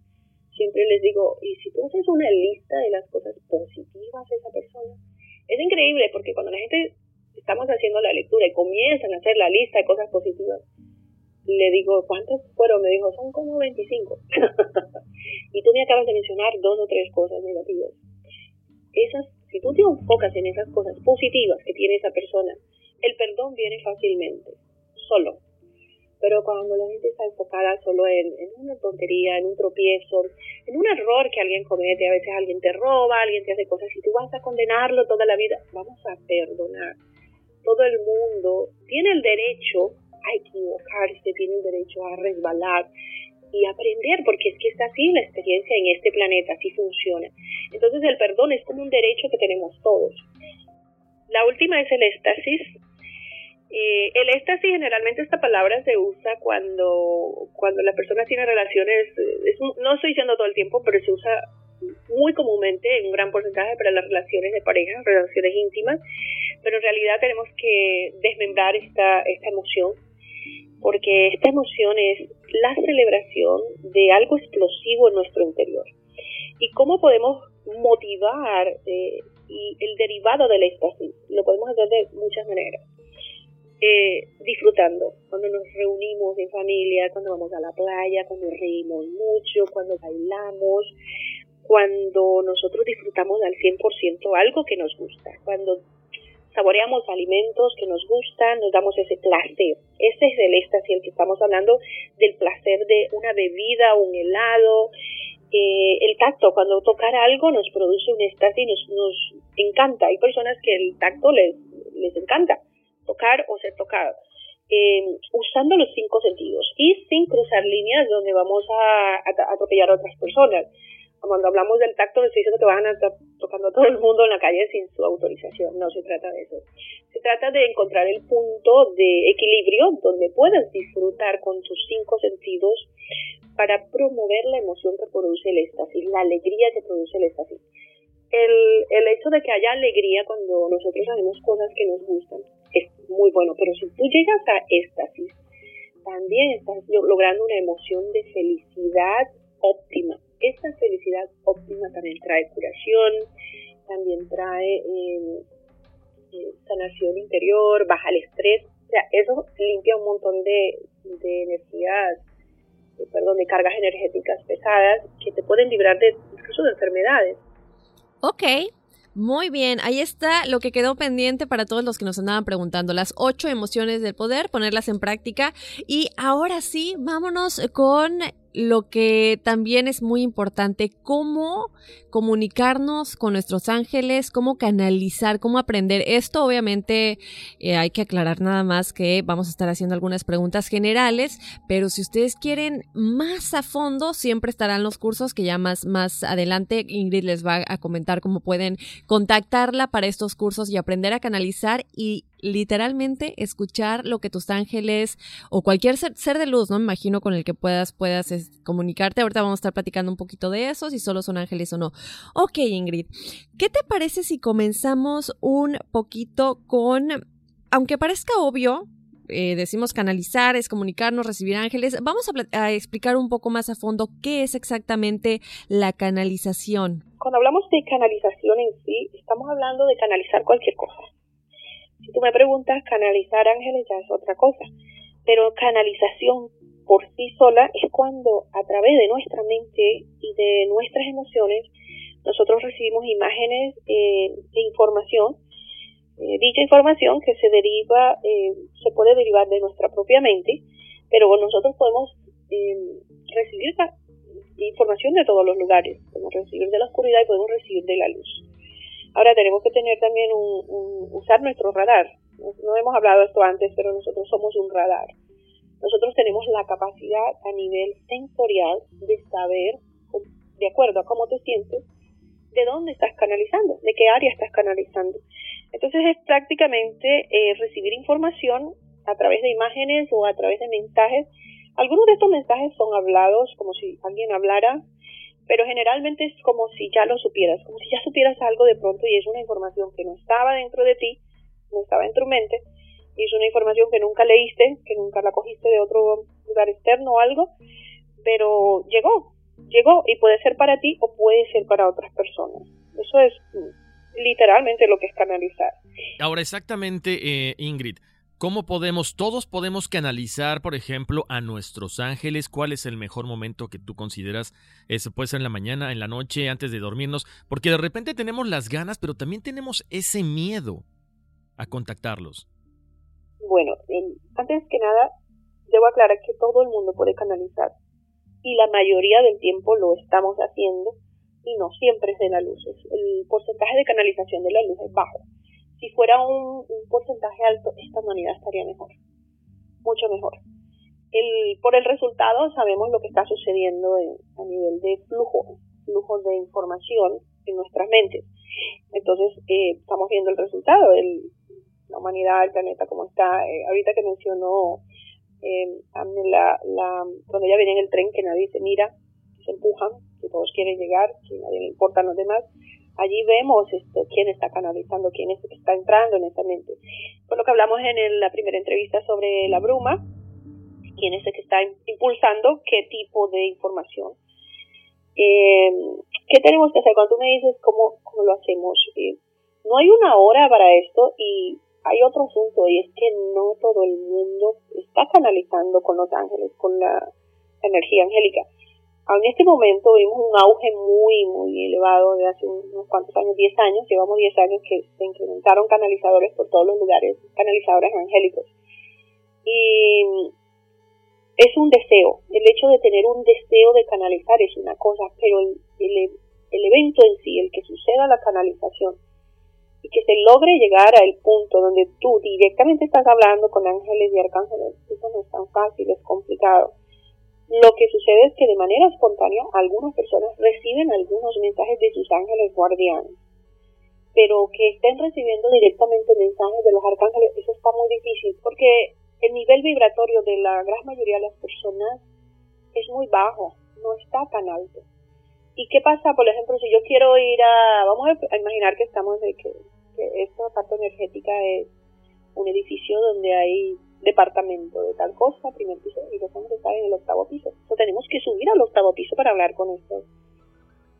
siempre les digo, y si tú haces una lista de las cosas positivas de esa persona, es increíble porque cuando la gente estamos haciendo la lectura y comienzan a hacer la lista de cosas positivas, le digo, ¿cuántas fueron? Me dijo, son como 25. y tú me acabas de mencionar dos o tres cosas negativas. Esas, si tú te enfocas en esas cosas positivas que tiene esa persona, el perdón viene fácilmente, solo. Pero cuando la gente está enfocada solo en, en una tontería, en un tropiezo, en un error que alguien comete, a veces alguien te roba, alguien te hace cosas y tú vas a condenarlo toda la vida, vamos a perdonar. Todo el mundo tiene el derecho a equivocarse, tiene el derecho a resbalar y aprender, porque es que está así la experiencia en este planeta, así funciona. Entonces el perdón es como un derecho que tenemos todos. La última es el éxtasis. Eh, el éxtasis generalmente esta palabra se usa cuando, cuando la persona tiene relaciones, no estoy diciendo todo el tiempo, pero se usa muy comúnmente en un gran porcentaje para las relaciones de pareja, relaciones íntimas, pero en realidad tenemos que desmembrar esta, esta emoción porque esta emoción es la celebración de algo explosivo en nuestro interior. ¿Y cómo podemos motivar eh, y el derivado del éxtasis? Lo podemos hacer de muchas maneras. Eh, disfrutando, cuando nos reunimos en familia, cuando vamos a la playa, cuando reímos mucho, cuando bailamos, cuando nosotros disfrutamos al 100% algo que nos gusta, cuando saboreamos alimentos que nos gustan, nos damos ese placer. Ese es el éxtasis el que estamos hablando del placer de una bebida, un helado, eh, el tacto. Cuando tocar algo nos produce un éxtasis, nos, nos encanta. Hay personas que el tacto les, les encanta tocar o ser tocado. Eh, usando los cinco sentidos y sin cruzar líneas donde vamos a atropellar a otras personas cuando hablamos del tacto, no estoy diciendo que van a estar tocando a todo el mundo en la calle sin su autorización, no se trata de eso. Se trata de encontrar el punto de equilibrio donde puedas disfrutar con tus cinco sentidos para promover la emoción que produce el éxtasis, la alegría que produce el éxtasis. el, hecho de que haya alegría cuando nosotros hacemos cosas que nos gustan es muy bueno, pero si tú llegas a éxtasis, también estás logrando una emoción de felicidad óptima. Esta felicidad óptima también trae curación, también trae em, eh, sanación interior, baja el estrés. O sea, eso limpia un montón de, de energías, perdón, de cargas energéticas pesadas que te pueden librar de incluso de enfermedades.
Ok, muy bien, ahí está lo que quedó pendiente para todos los que nos andaban preguntando, las ocho emociones del poder, ponerlas en práctica. Y ahora sí, vámonos con lo que también es muy importante, cómo comunicarnos con nuestros ángeles, cómo canalizar, cómo aprender. Esto obviamente eh, hay que aclarar nada más que vamos a estar haciendo algunas preguntas generales, pero si ustedes quieren más a fondo, siempre estarán los cursos que ya más, más adelante Ingrid les va a comentar cómo pueden contactarla para estos cursos y aprender a canalizar y literalmente escuchar lo que tus ángeles o cualquier ser, de luz, ¿no? Me imagino con el que puedas, puedas comunicarte. Ahorita vamos a estar platicando un poquito de eso, si solo son ángeles o no. Ok, Ingrid, ¿qué te parece si comenzamos un poquito con, aunque parezca obvio, eh, decimos canalizar, es comunicarnos, recibir ángeles. Vamos a, a, explicar un poco más a fondo qué es exactamente la canalización.
Cuando hablamos de canalización en sí, estamos hablando de canalizar cualquier cosa. Tú me preguntas, canalizar ángeles ya es otra cosa, pero canalización por sí sola es cuando a través de nuestra mente y de nuestras emociones nosotros recibimos imágenes eh, e información. Eh, dicha información que se deriva, eh, se puede derivar de nuestra propia mente, pero nosotros podemos recibir esa información de todos los lugares. Podemos recibir de la oscuridad y podemos recibir de la luz. Ahora tenemos que tener también un, usar nuestro radar. No hemos hablado esto antes, pero nosotros somos un radar. Nosotros tenemos la capacidad a nivel sensorial de saber, de acuerdo a cómo te sientes, de dónde estás canalizando, de qué área estás canalizando. Entonces es prácticamente eh, recibir información a través de imágenes o a través de mensajes. Algunos de estos mensajes son hablados como si alguien hablara pero generalmente es como si ya lo supieras, como si ya supieras algo de pronto y es una información que no estaba dentro de ti, no estaba en tu mente, y es una información que nunca leíste, que nunca la cogiste de otro lugar externo o algo, pero llegó, llegó y puede ser para ti o puede ser para otras personas. Eso es literalmente lo que es canalizar.
Ahora exactamente, eh, Ingrid, ¿Cómo podemos, todos podemos canalizar, por ejemplo, a nuestros ángeles? ¿Cuál es el mejor momento que tú consideras? Eso puede ser en la mañana, en la noche, antes de dormirnos, porque de repente tenemos las ganas, pero también tenemos ese miedo a contactarlos.
Bueno, antes que nada, debo aclarar que todo el mundo puede canalizar y la mayoría del tiempo lo estamos haciendo y no siempre es de la luz. El porcentaje de canalización de la luz es bajo si fuera un, porcentaje alto, esta humanidad estaría mejor, mucho mejor. El, por el resultado sabemos lo que está sucediendo a nivel de flujo, flujo de información en nuestras mentes. Entonces, eh, estamos viendo el resultado, el, la humanidad, el planeta, como está. Eh, ahorita que mencionó eh, la, la, cuando ya viene en el tren, que nadie se mira, se empujan, que todos quieren llegar, que nadie le importan los demás allí vemos esto, quién está canalizando, quién es, está entrando en esa mente. Por lo que hablamos en la primera entrevista sobre la bruma, quién es el que está impulsando qué tipo de información. Eh, ¿Qué tenemos que hacer? Cuando tú me dices cómo, cómo lo hacemos, eh, no hay una hora para esto y hay otro asunto y es que no todo el mundo está canalizando con los ángeles, con la energía angélica en este momento vimos un auge muy, muy elevado de hace unos cuantos años, 10 años, llevamos 10 años que se incrementaron canalizadores por todos los lugares, canalizadores angélicos. Y es un deseo, el hecho de tener un deseo de canalizar es una cosa, pero el, el, evento en sí, el que suceda la canalización y que se logre llegar al punto donde tú directamente estás hablando con ángeles y arcángeles, eso no es tan fácil, es complicado lo que sucede es que de manera espontánea algunas personas reciben algunos mensajes de sus ángeles guardianes, pero que estén recibiendo directamente mensajes de los arcángeles, eso está muy difícil, porque el nivel vibratorio de la gran mayoría de las personas es muy bajo, no está tan alto. ¿Y qué pasa, por ejemplo, si yo quiero ir a, vamos a imaginar que estamos que, que esta parte energética es un edificio donde hay departamento de tal cosa, primer piso, y los hombres están en el octavo piso. Entonces tenemos que subir al octavo piso para hablar con estos,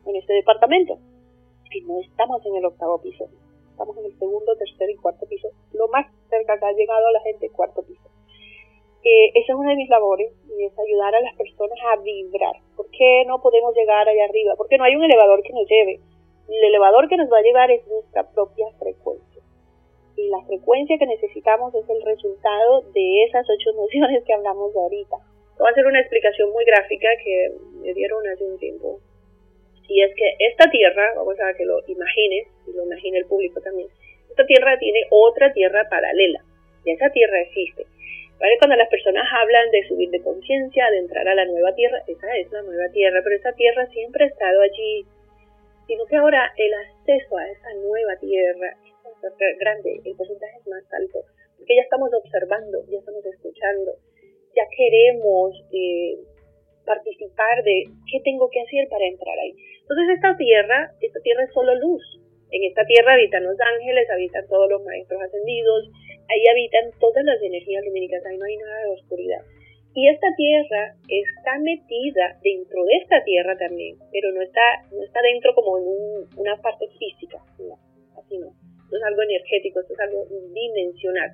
en este departamento. Y no estamos en el octavo piso, estamos en el segundo, tercer y cuarto piso. Lo más cerca que ha llegado la gente, cuarto piso. Eh, esa es una de mis labores y es ayudar a las personas a vibrar. ¿Por qué no podemos llegar allá arriba? Porque no hay un elevador que nos lleve. El elevador que nos va a llevar es nuestra propia frecuencia. La frecuencia que necesitamos es el resultado de esas ocho nociones que hablamos ahorita. Voy a hacer una explicación muy gráfica que me dieron hace un tiempo. Y es que esta tierra, vamos a que lo imagines, y lo imagine el público también, esta tierra tiene otra tierra paralela. Y esa tierra existe cuando las personas hablan de subir de conciencia, de entrar a la nueva tierra, esa es la nueva tierra, pero esa tierra siempre ha estado allí, sino que ahora el acceso a esa nueva tierra grande, el porcentaje es más alto, porque ya estamos observando, ya estamos escuchando, ya queremos eh, participar de qué tengo que hacer para entrar ahí. Entonces esta tierra, esta tierra es solo luz. En esta tierra habitan los ángeles, habitan todos los maestros ascendidos, ahí habitan todas las energías lumínicas, ahí no hay nada de oscuridad. Y esta tierra está metida dentro de esta tierra también, pero no está, no está dentro como en una parte física, no, así no. Esto es algo energético, esto es algo dimensional.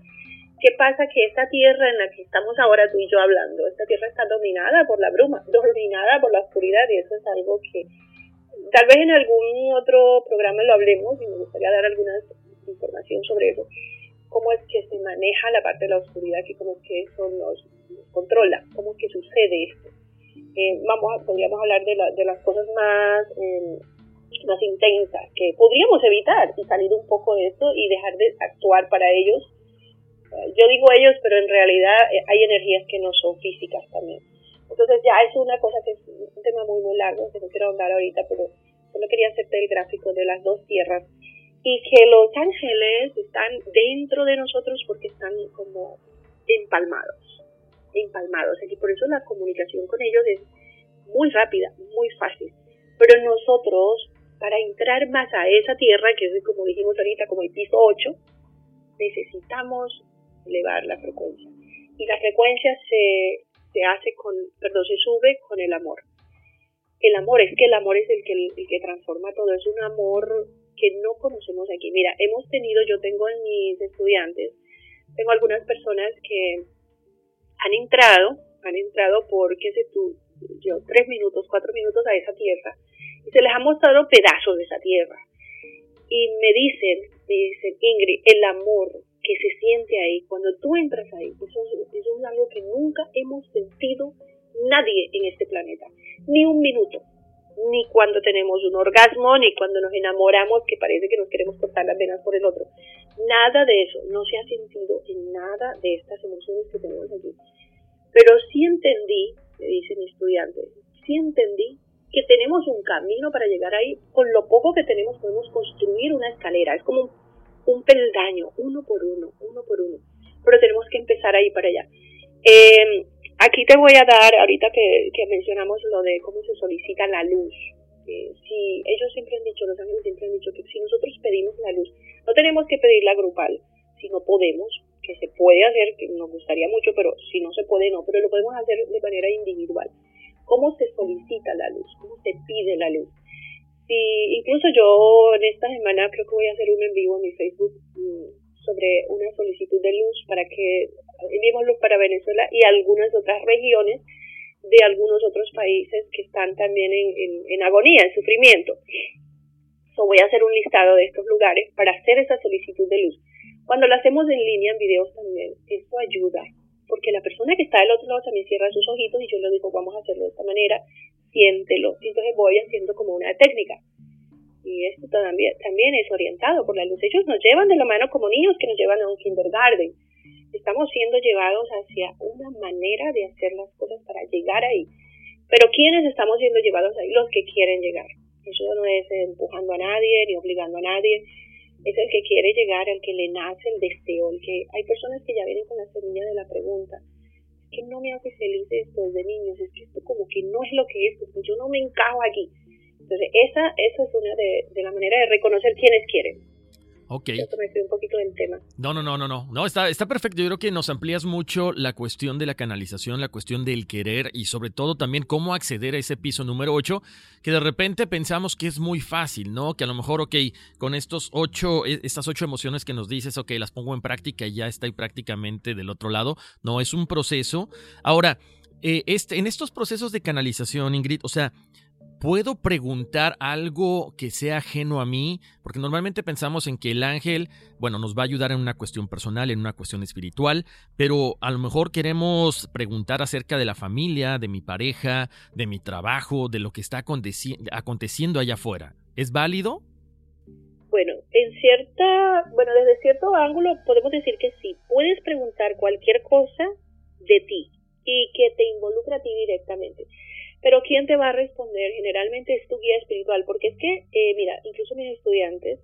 ¿Qué pasa? Que esta tierra en la que estamos ahora tú y yo hablando, esta tierra está dominada por la bruma, dominada por la oscuridad, y eso es algo que tal vez en algún otro programa lo hablemos y me gustaría dar alguna información sobre eso cómo es que se maneja la parte de la oscuridad y cómo es que eso nos, controla, cómo es que sucede esto. Eh, vamos podríamos hablar de, de las cosas más, eh, más intensas que podríamos evitar y salir un poco de esto y dejar de actuar para ellos. Eh, yo digo ellos, pero en realidad hay energías que no son físicas también. Entonces ya es una cosa que es un tema muy muy largo, que no quiero hablar ahorita, pero solo quería hacerte el gráfico de las dos tierras y que los ángeles están dentro de nosotros porque están como empalmados, empalmados. Y por eso la comunicación con ellos es muy rápida, muy fácil. Pero nosotros, para entrar más a esa tierra, que es como dijimos ahorita, como el piso 8, necesitamos elevar la frecuencia. Y la frecuencia se, se hace con, perdón, se sube con el amor. El amor es que el amor es el que, el que transforma todo, es un amor que no conocemos aquí. Mira, hemos tenido, yo tengo en mis estudiantes, tengo algunas personas que han entrado, han entrado por, qué sé tú, yo, tres minutos, cuatro minutos a esa tierra se les ha mostrado pedazos de esa tierra. Y me dicen, me dicen, Ingrid, el amor que se siente ahí, cuando tú entras ahí, eso, eso es algo que nunca hemos sentido nadie en este planeta, ni un minuto ni cuando tenemos un orgasmo, ni cuando nos enamoramos, que parece que nos queremos cortar las venas por el otro. Nada de eso, no se ha sentido en nada de estas emociones que tenemos aquí. Pero sí entendí, me dice mi estudiante, sí entendí que tenemos un camino para llegar ahí. Con lo poco que tenemos podemos construir una escalera. Es como un, peldaño, uno por uno, uno por uno. Pero tenemos que empezar ahí para allá. Eh, Aquí te voy a dar, ahorita que, mencionamos lo de cómo se solicita la luz, si ellos siempre han dicho, los ángeles siempre han dicho que si nosotros pedimos la luz, no tenemos que pedirla grupal, si no podemos, que se puede hacer, que nos gustaría mucho, pero si no se puede, no, pero lo podemos hacer de manera individual. ¿Cómo se solicita la luz? ¿Cómo se pide la luz? Si, incluso yo en esta semana creo que voy a hacer un en vivo en mi Facebook mm, sobre una solicitud de luz para que enviémoslo para Venezuela y algunas otras regiones de algunos otros países que están también en, en, agonía, en sufrimiento. So, voy a hacer un listado de estos lugares para hacer esa solicitud de luz. Cuando lo hacemos en línea, en videos también, esto ayuda, porque la persona que está del otro lado también cierra sus ojitos y yo le digo, vamos a hacerlo de esta manera, siéntelo. Y entonces voy haciendo como una técnica. Y esto también, también es orientado por la luz. Ellos nos llevan de la mano como niños que nos llevan a un kindergarten estamos siendo llevados hacia una manera de hacer las cosas para llegar ahí. Pero ¿quiénes estamos siendo llevados ahí? Los que quieren llegar. Eso no es empujando a nadie ni obligando a nadie. Es el que quiere llegar, el que le nace el deseo. El que hay personas que ya vienen con la semilla de la pregunta. Es que no me hace feliz esto desde niños. Es que esto como que no es lo que es. Porque yo no me encajo aquí. Entonces, esa, esa es una de, de la manera de reconocer quiénes quieren.
Ok.
me fui un poquito del tema.
No, no, no, no, no. No, está, está perfecto. Yo creo que nos amplías mucho la cuestión de la canalización, la cuestión del querer y sobre todo también cómo acceder a ese piso número 8, que de repente pensamos que es muy fácil, ¿no? Que a lo mejor, ok, con estos ocho, e, estas ocho emociones que nos dices, ok, las pongo en práctica y ya estoy prácticamente del otro lado. No, es un proceso. Ahora, eh, este, en estos procesos de canalización, Ingrid, o sea, ¿Puedo preguntar algo que sea ajeno a mí? Porque normalmente pensamos en que el ángel, bueno, nos va a ayudar en una cuestión personal, en una cuestión espiritual, pero a lo mejor queremos preguntar acerca de la familia, de mi pareja, de mi trabajo, de lo que está aconteciendo allá afuera. ¿Es válido?
Bueno, en cierta, bueno, desde cierto ángulo podemos decir que sí. Puedes preguntar cualquier cosa de ti y que te involucre a ti directamente. Pero ¿quién te va a responder? Generalmente es tu guía espiritual, porque es que, eh, mira, incluso mis estudiantes,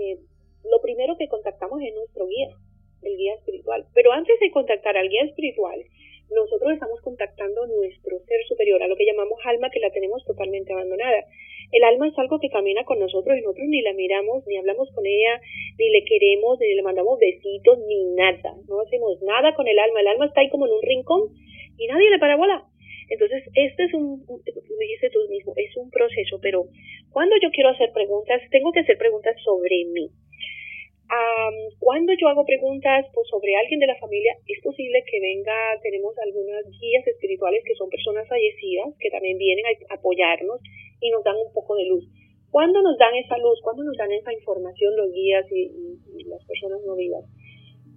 eh, lo primero que contactamos es nuestro guía, el guía espiritual. Pero antes de contactar al guía espiritual, nosotros estamos contactando nuestro ser superior, a lo que llamamos alma, que la tenemos totalmente abandonada. El alma es algo que camina con nosotros y nosotros ni la miramos, ni hablamos con ella, ni le queremos, ni le mandamos besitos, ni nada. No hacemos nada con el alma. El alma está ahí como en un rincón y nadie le para bola. Entonces, este es un, dijiste tú mismo, es un proceso, pero cuando yo quiero hacer preguntas, tengo que hacer preguntas sobre mí. cuando yo hago preguntas pues, sobre alguien de la familia, es posible que venga, tenemos algunas guías espirituales que son personas fallecidas, que también vienen a apoyarnos y nos dan un poco de luz. ¿Cuándo nos dan esa luz? ¿Cuándo nos dan esa información los guías y, y las personas no vivas?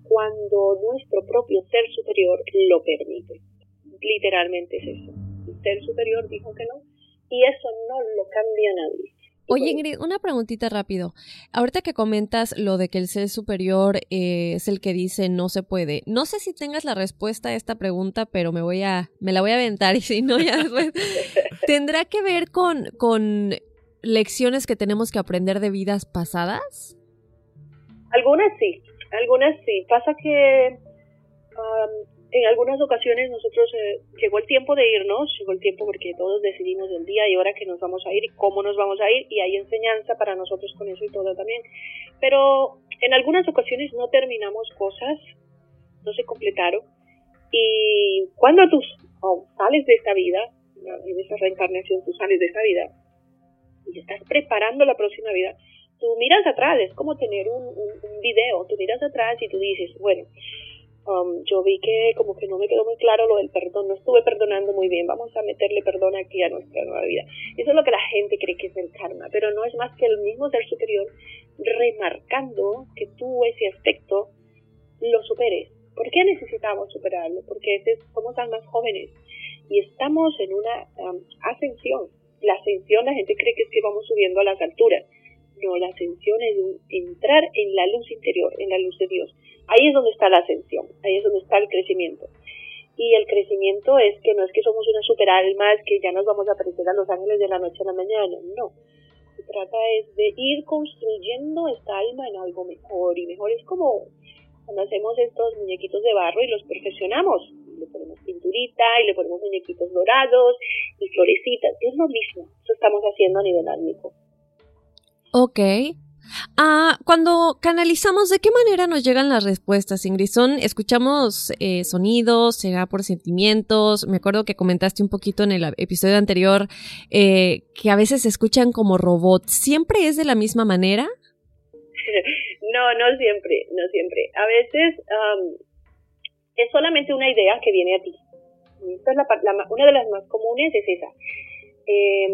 Cuando nuestro propio ser superior lo permite literalmente es eso. El ser superior dijo que no y eso no lo cambia nadie.
Oye Ingrid, una preguntita rápido. Ahorita que comentas lo de que el ser superior eh, es el que dice no se puede. No sé si tengas la respuesta a esta pregunta, pero me voy a, me la voy a aventar y si no ya después. ¿Tendrá que ver con, con lecciones que tenemos que aprender de vidas pasadas?
Algunas sí, algunas sí. Pasa que en algunas ocasiones nosotros eh, llegó el tiempo de irnos, llegó el tiempo porque todos decidimos el día y hora que nos vamos a ir y cómo nos vamos a ir y hay enseñanza para nosotros con eso y todo también. Pero en algunas ocasiones no terminamos cosas, no se completaron y cuando tú sales de esta vida, en esa reencarnación tú sales de esta vida y estás preparando la próxima vida, tú miras atrás, es como tener un, un video, tú miras atrás y tú dices, bueno, Um, yo vi que como que no me quedó muy claro lo del perdón, no estuve perdonando muy bien, vamos a meterle perdón aquí a nuestra nueva vida. Eso es lo que la gente cree que es el karma, pero no es más que el mismo ser superior remarcando que tú ese aspecto lo superes. ¿Por qué necesitamos superarlo? Porque somos almas jóvenes y estamos en una um, ascensión. La ascensión la gente cree que es que vamos subiendo a las alturas. No, la ascensión es entrar en la luz interior, en la luz de Dios Ahí es donde está la ascensión, ahí es donde está el crecimiento. Y el crecimiento es que no es que somos una super alma, es que ya nos vamos a parecer a los ángeles de la noche a la mañana, no. Se trata es de ir construyendo esta alma en algo mejor y mejor es como cuando hacemos estos muñequitos de barro y los perfeccionamos. Le ponemos pinturita y le ponemos muñequitos dorados y florecitas. Es lo mismo. Eso estamos haciendo a nivel álmico.
Ok. Ah, cuando canalizamos, ¿de qué manera nos llegan las respuestas, Ingrid? ¿Son, escuchamos eh, sonidos, será por sentimientos? Me acuerdo que comentaste un poquito en el episodio anterior eh, que a veces se escuchan como robots. ¿Siempre es de la misma manera?
No, no siempre, no siempre. A veces es solamente una idea que viene a ti. Esta es la, una de las más comunes es esa. Eh,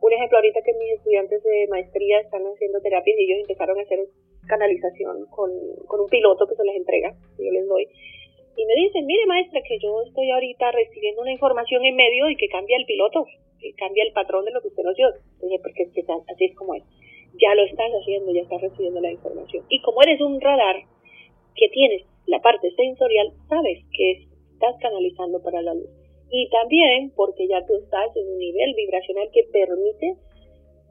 un ejemplo, ahorita que mis estudiantes de maestría están haciendo terapias y ellos empezaron a hacer canalización con, con un piloto que se les entrega, que yo les doy. Y me dicen, mire maestra, que yo estoy ahorita recibiendo una información en medio y que cambia el piloto, que cambia el patrón de lo que usted nos dio. Dije, porque es que así es como es. Ya lo estás haciendo, ya estás recibiendo la información. Y como eres un radar que tienes la parte sensorial, sabes que estás canalizando para la luz y también porque ya tú estás en un nivel vibracional que permite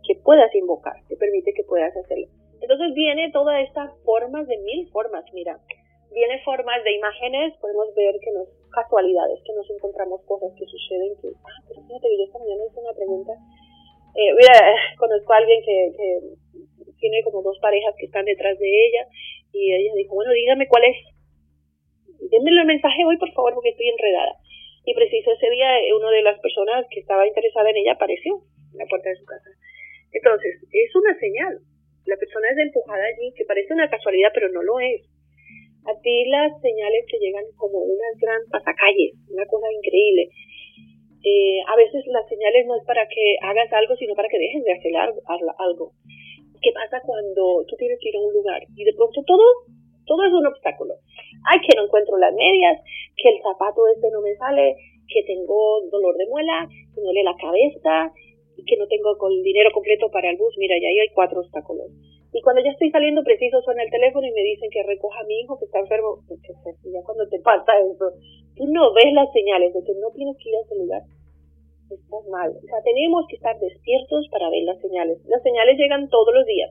que puedas invocar, que permite que puedas hacerlo. Entonces viene todas estas formas de mil formas, mira, viene formas de imágenes, podemos ver que nos casualidades, que nos encontramos cosas que suceden, que, ah, pero fíjate que yo esta mañana hice una pregunta Eh, mira, conozco a alguien que, que tiene como dos parejas que están detrás de ella y ella dijo, bueno, dígame cuál es. Démelo el mensaje hoy, por favor, porque estoy enredada. Y preciso ese día, eh, una de las personas que estaba interesada en ella apareció en la puerta de su casa. Entonces, es una señal. La persona es empujada allí, que parece una casualidad, pero no lo es. A ti las señales te llegan como unas gran pasacalles, una cosa increíble. Eh, a veces las señales no es para que hagas algo, sino para que dejes de hacer algo. ¿Qué pasa cuando tú tienes que ir a un lugar y de pronto todo, todo es un obstáculo? Ay, que no encuentro las medias, que el zapato este no me sale, que tengo dolor de muela, que me duele la cabeza, y que no tengo el dinero completo para el bus. Mira, ya ahí hay cuatro obstáculos. Y cuando ya estoy saliendo, preciso suena el teléfono y me dicen que recoja a mi hijo que está enfermo. Pues, ya cuando te pasa eso, tú no ves las señales de que no tienes que ir a ese lugar. Estás mal. O sea, tenemos que estar despiertos para ver las señales. Las señales llegan todos los días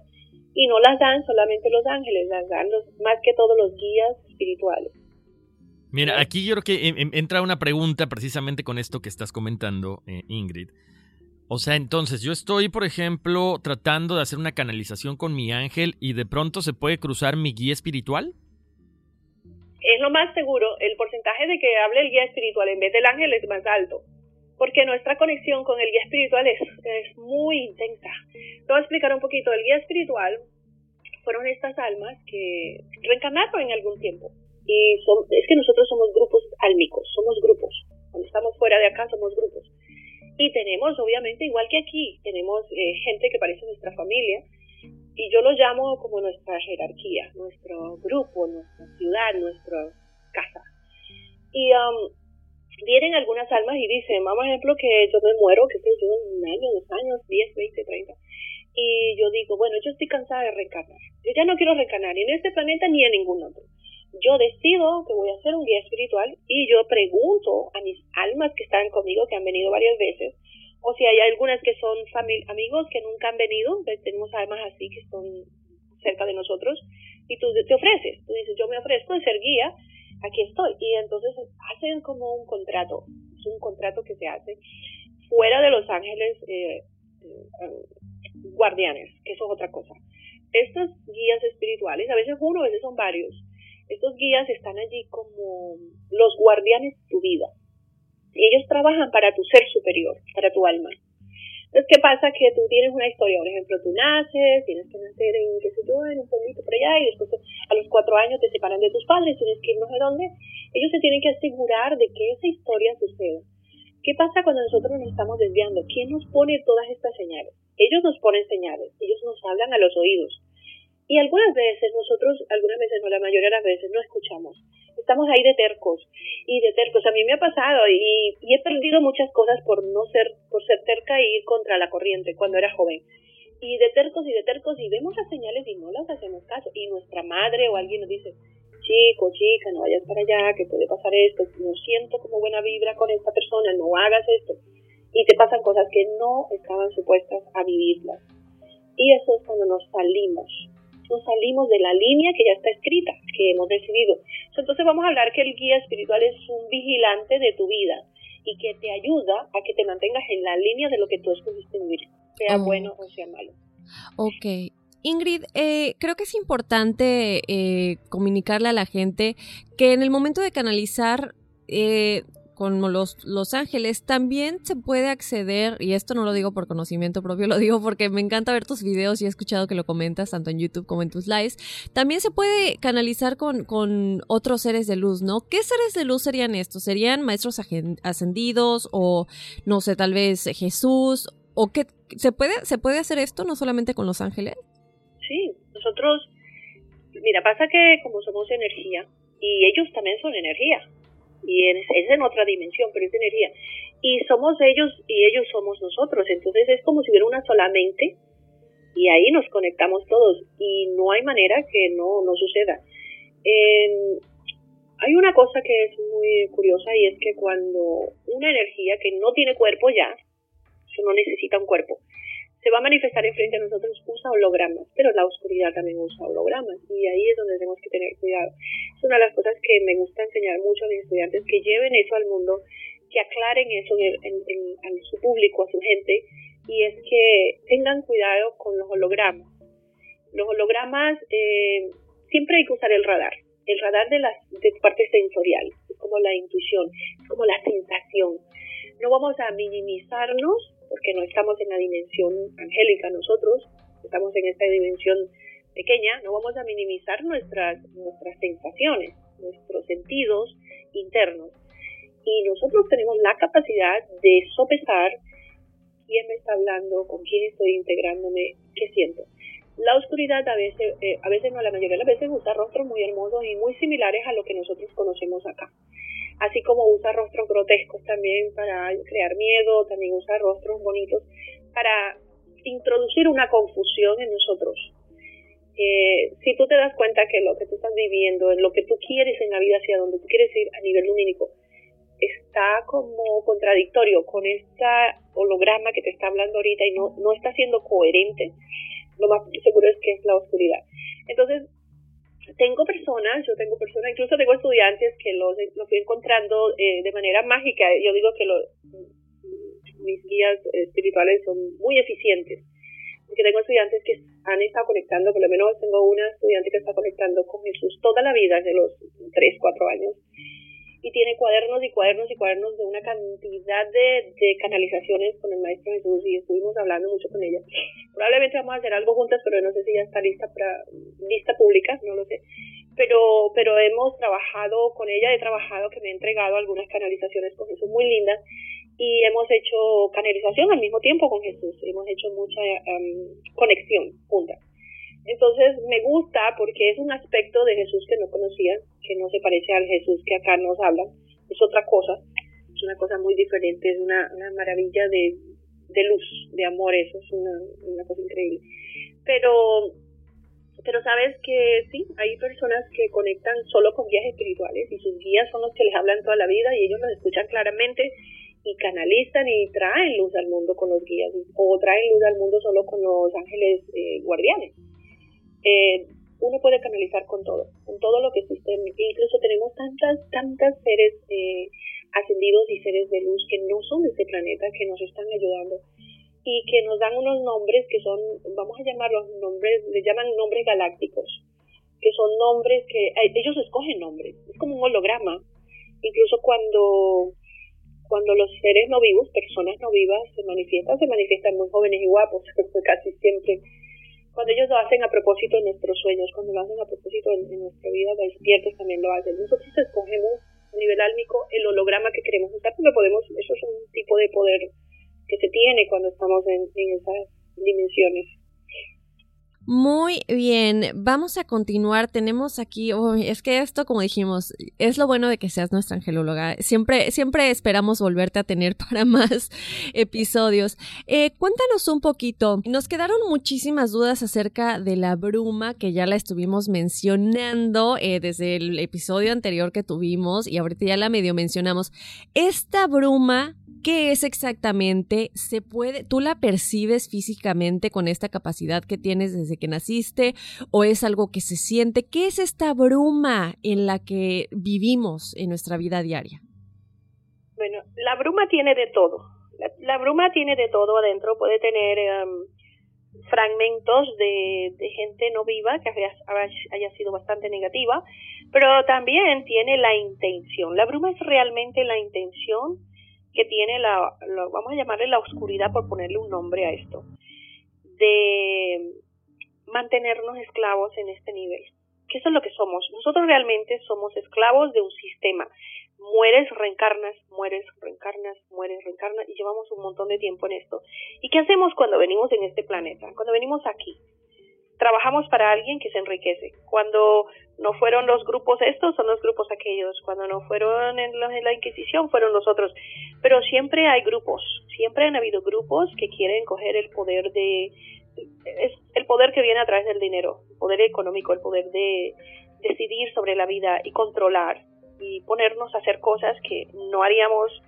y no las dan solamente los ángeles, las dan los, más que todos los guías espirituales.
Mira, aquí yo creo que entra una pregunta precisamente con esto que estás comentando, eh, Ingrid. O sea, entonces yo estoy, por ejemplo, tratando de hacer una canalización con mi ángel y de pronto se puede cruzar mi guía espiritual.
Es lo más seguro, el porcentaje de que hable el guía espiritual en vez del ángel es más alto, porque nuestra conexión con el guía espiritual es, es muy intensa. Te voy a explicar un poquito, el guía espiritual fueron estas almas que reencarnaron en algún tiempo. Y son, es que nosotros somos grupos álmicos, somos grupos. Cuando estamos fuera de acá somos grupos. Y tenemos, obviamente, igual que aquí, tenemos eh, gente que parece nuestra familia, y yo lo llamo como nuestra jerarquía, nuestro grupo, nuestra ciudad, nuestra casa. Y um, vienen algunas almas y dicen, vamos ejemplo que yo me muero, que sé yo, en un año, dos años, diez, veinte, treinta. Y yo digo, bueno, yo estoy cansada de reencarnar. Yo ya no quiero reencarnar ni en este planeta ni en ningún otro yo decido que voy a ser un guía espiritual y yo pregunto a mis almas que están conmigo, que han venido varias veces, o si hay algunas que son amigos que nunca han venido, tenemos almas así que son cerca de nosotros, y tú te ofreces, tú dices, yo me ofrezco de ser guía, aquí estoy, y entonces hacen como un contrato, es un contrato que se hace fuera de los ángeles eh, eh, guardianes, que eso es otra cosa. Estos guías espirituales, a veces uno, a veces son varios, estos guías están allí como los guardianes de tu vida. Y ellos trabajan para tu ser superior, para tu alma. Entonces, ¿qué pasa? Que tú tienes una historia, por ejemplo, tú naces, tienes que nacer en, qué sé yo, en un pueblito por allá, y después a los cuatro años te separan de tus padres, tienes que ir no sé dónde. Ellos se tienen que asegurar de que esa historia suceda. ¿Qué pasa cuando nosotros nos estamos desviando? ¿Quién nos pone todas estas señales? Ellos nos ponen señales, ellos nos hablan a los oídos. Y algunas veces nosotros, algunas veces no, la mayoría de las veces no escuchamos. Estamos ahí de tercos y de tercos. A mí me ha pasado y, he perdido muchas cosas por no ser, por ser terca y ir contra la corriente cuando era joven. Y de tercos y de tercos y vemos las señales y no las hacemos caso. Y nuestra madre o alguien nos dice, chico, chica, no vayas para allá, que puede pasar esto, no siento como buena vibra con esta persona, no hagas esto. Y te pasan cosas que no estaban supuestas a vivirlas. Y eso es cuando nos salimos no salimos de la línea que ya está escrita, que hemos decidido. Entonces vamos a hablar que el guía espiritual es un vigilante de tu vida y que te ayuda a que te mantengas en la línea de lo que tú escogiste vivir, sea oh. bueno o sea malo.
Ok. Ingrid, eh, creo que es importante eh, comunicarle a la gente que en el momento de canalizar eh, con los, los ángeles, también se puede acceder, y esto no lo digo por conocimiento propio, lo digo porque me encanta ver tus videos y he escuchado que lo comentas tanto en YouTube como en tus lives, también se puede canalizar con, con otros seres de luz, ¿no? ¿Qué seres de luz serían estos? ¿Serían maestros ascendidos o, no sé, tal vez Jesús? ¿O qué? ¿Se puede, ¿Se puede hacer esto no solamente con los ángeles?
Sí, nosotros, mira, pasa que como somos energía, y ellos también son energía, y es, en otra dimensión, pero es energía. Y somos ellos y ellos somos nosotros, entonces es como si hubiera una sola mente y ahí nos conectamos todos y no hay manera que no, no suceda. hay una cosa que es muy curiosa y es que cuando una energía que no tiene cuerpo ya, eso no necesita un cuerpo, se va a manifestar enfrente a nosotros, usa hologramas, pero la oscuridad también usa hologramas y ahí es donde tenemos que tener cuidado. Es una de las cosas que me gusta enseñar mucho a mis estudiantes, que lleven eso al mundo, que aclaren eso en, en, su público, a su gente, y es que tengan cuidado con los hologramas. Los hologramas eh, siempre hay que usar el radar, el radar de la de parte sensorial, es como la intuición, es como la sensación. No vamos a minimizarnos porque no estamos en la dimensión angélica nosotros, estamos en esta dimensión pequeña, no vamos a minimizar nuestras, nuestras sensaciones, nuestros sentidos internos. Y nosotros tenemos la capacidad de sopesar quién me está hablando, con quién estoy integrándome, qué siento. La oscuridad a veces, eh, a veces no, la mayoría de las veces usa rostros muy hermosos y muy similares a lo que nosotros conocemos acá. Así como usa rostros grotescos también para crear miedo, también usa rostros bonitos para introducir una confusión en nosotros. Eh, si tú te das cuenta que lo que tú estás viviendo, en lo que tú quieres en la vida, hacia donde tú quieres ir a nivel lumínico, está como contradictorio con esta holograma que te está hablando ahorita y no, no está siendo coherente, lo más seguro es que es la oscuridad. Entonces, tengo personas, yo tengo personas, incluso tengo estudiantes que los, los fui encontrando eh, de manera mágica. Yo digo que los, mis guías espirituales son muy eficientes. Porque tengo estudiantes que han estado conectando, por lo menos tengo una estudiante que está conectando con Jesús toda la vida, desde los 3, 4 años y tiene cuadernos y cuadernos y cuadernos de una cantidad de, de canalizaciones con el Maestro Jesús y estuvimos hablando mucho con ella. Probablemente vamos a hacer algo juntas, pero no sé si ya está lista para lista pública, no lo sé. Pero, pero hemos trabajado con ella, he trabajado que me ha entregado algunas canalizaciones con Jesús muy lindas y hemos hecho canalización al mismo tiempo con Jesús, hemos hecho mucha um, conexión juntas. Entonces me gusta porque es un aspecto de Jesús que no conocía, que no se parece al Jesús que acá nos hablan, es otra cosa, es una cosa muy diferente, es una, una maravilla de, de luz, de amor, eso es una, una cosa increíble. Pero, pero sabes que sí, hay personas que conectan solo con guías espirituales y sus guías son los que les hablan toda la vida y ellos los escuchan claramente y canalizan y traen luz al mundo con los guías o traen luz al mundo solo con los ángeles eh, guardianes eh, uno puede canalizar con todo, con todo lo que existe. Incluso tenemos tantas, tantas seres eh, ascendidos y seres de luz que no son de este planeta, que nos están ayudando y que nos dan unos nombres que son, vamos a llamarlos nombres, les llaman nombres galácticos, que son nombres que eh, ellos escogen nombres, es como un holograma. Incluso cuando cuando los seres no vivos, personas no vivas, se manifiestan, se manifiestan muy jóvenes y guapos, casi siempre cuando ellos lo hacen a propósito en nuestros sueños, cuando lo hacen a propósito en, nuestra vida despiertos también lo hacen. Nosotros escogemos a nivel álmico el holograma que queremos usar porque podemos, eso es un tipo de poder que se tiene cuando estamos en esas dimensiones.
Muy bien, vamos a continuar. Tenemos aquí, es que esto, como dijimos, es lo bueno de que seas nuestra angelóloga. Siempre, siempre esperamos volverte a tener para más episodios. Eh, cuéntanos un poquito. Nos quedaron muchísimas dudas acerca de la bruma que ya la estuvimos mencionando eh, desde el episodio anterior que tuvimos y ahorita ya la medio mencionamos. Esta bruma ¿Qué es exactamente? ¿Se puede, tú la percibes físicamente con esta capacidad que tienes desde que naciste o es algo que se siente? ¿Qué es esta bruma en la que vivimos en nuestra vida diaria?
Bueno, la bruma tiene de todo. La, bruma tiene de todo adentro. Puede tener em, fragmentos de, gente no viva que haya sido bastante negativa, pero también tiene la intención. La bruma es realmente la intención que tiene la, vamos a llamarle la oscuridad por ponerle un nombre a esto, de mantenernos esclavos en este nivel. ¿Qué eso es lo que somos? Nosotros realmente somos esclavos de un sistema. Mueres, reencarnas, mueres, reencarnas, mueres, reencarnas y llevamos un montón de tiempo en esto. ¿Y qué hacemos cuando venimos en este planeta? Cuando venimos aquí, trabajamos para alguien que se enriquece. Cuando no fueron los grupos estos, son los grupos aquellos. Cuando no fueron en, la Inquisición, fueron los otros. Pero siempre hay grupos, siempre han habido grupos que quieren coger el poder de... Es el poder que viene a través del dinero, el poder económico, el poder de decidir sobre la vida y controlar y ponernos a hacer cosas que no haríamos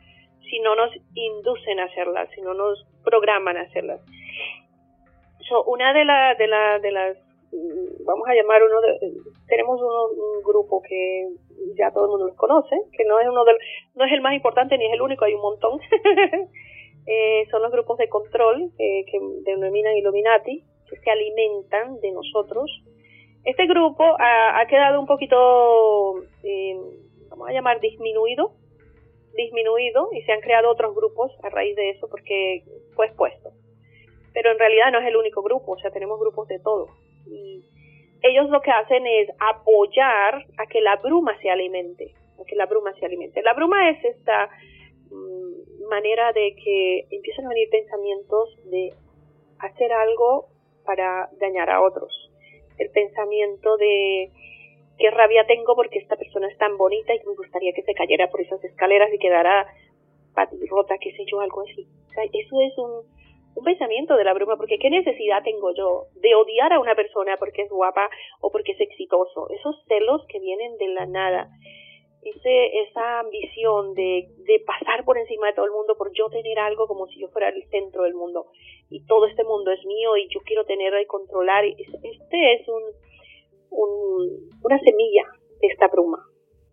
si no nos inducen a hacerlas, si no nos programan a hacerlas una de, la, de, la, de las, mm, vamos a llamar uno de, tenemos un grupo que ya todo el mundo los conoce, que no es uno del, no es el más importante ni es el único, hay un montón, eh, son los grupos de control eh, que denominan Illuminati, que se alimentan de nosotros. Este grupo ha, quedado un poquito, eh, vamos a llamar, disminuido, disminuido y se han creado otros grupos a raíz de eso porque fue expuesto. Pero en realidad no es el único grupo, o sea, tenemos grupos de todo. Y ellos lo que hacen es apoyar a que la bruma se alimente, a que la bruma se alimente. La bruma es esta mm, manera de que empiezan a venir pensamientos de hacer algo para dañar a otros. El pensamiento de qué rabia tengo porque esta persona es tan bonita y me gustaría que se cayera por esas escaleras y quedara patirrota, qué sé yo, algo así. O sea, eso es un, un pensamiento de la bruma, porque qué necesidad tengo yo de odiar a una persona porque es guapa o porque es exitoso. Esos celos que vienen de la nada, ese, esa ambición de, de pasar por encima de todo el mundo por yo tener algo como si yo fuera el centro del mundo y todo este mundo es mío y yo quiero tenerlo y controlar. Este es un, un, una semilla de esta bruma.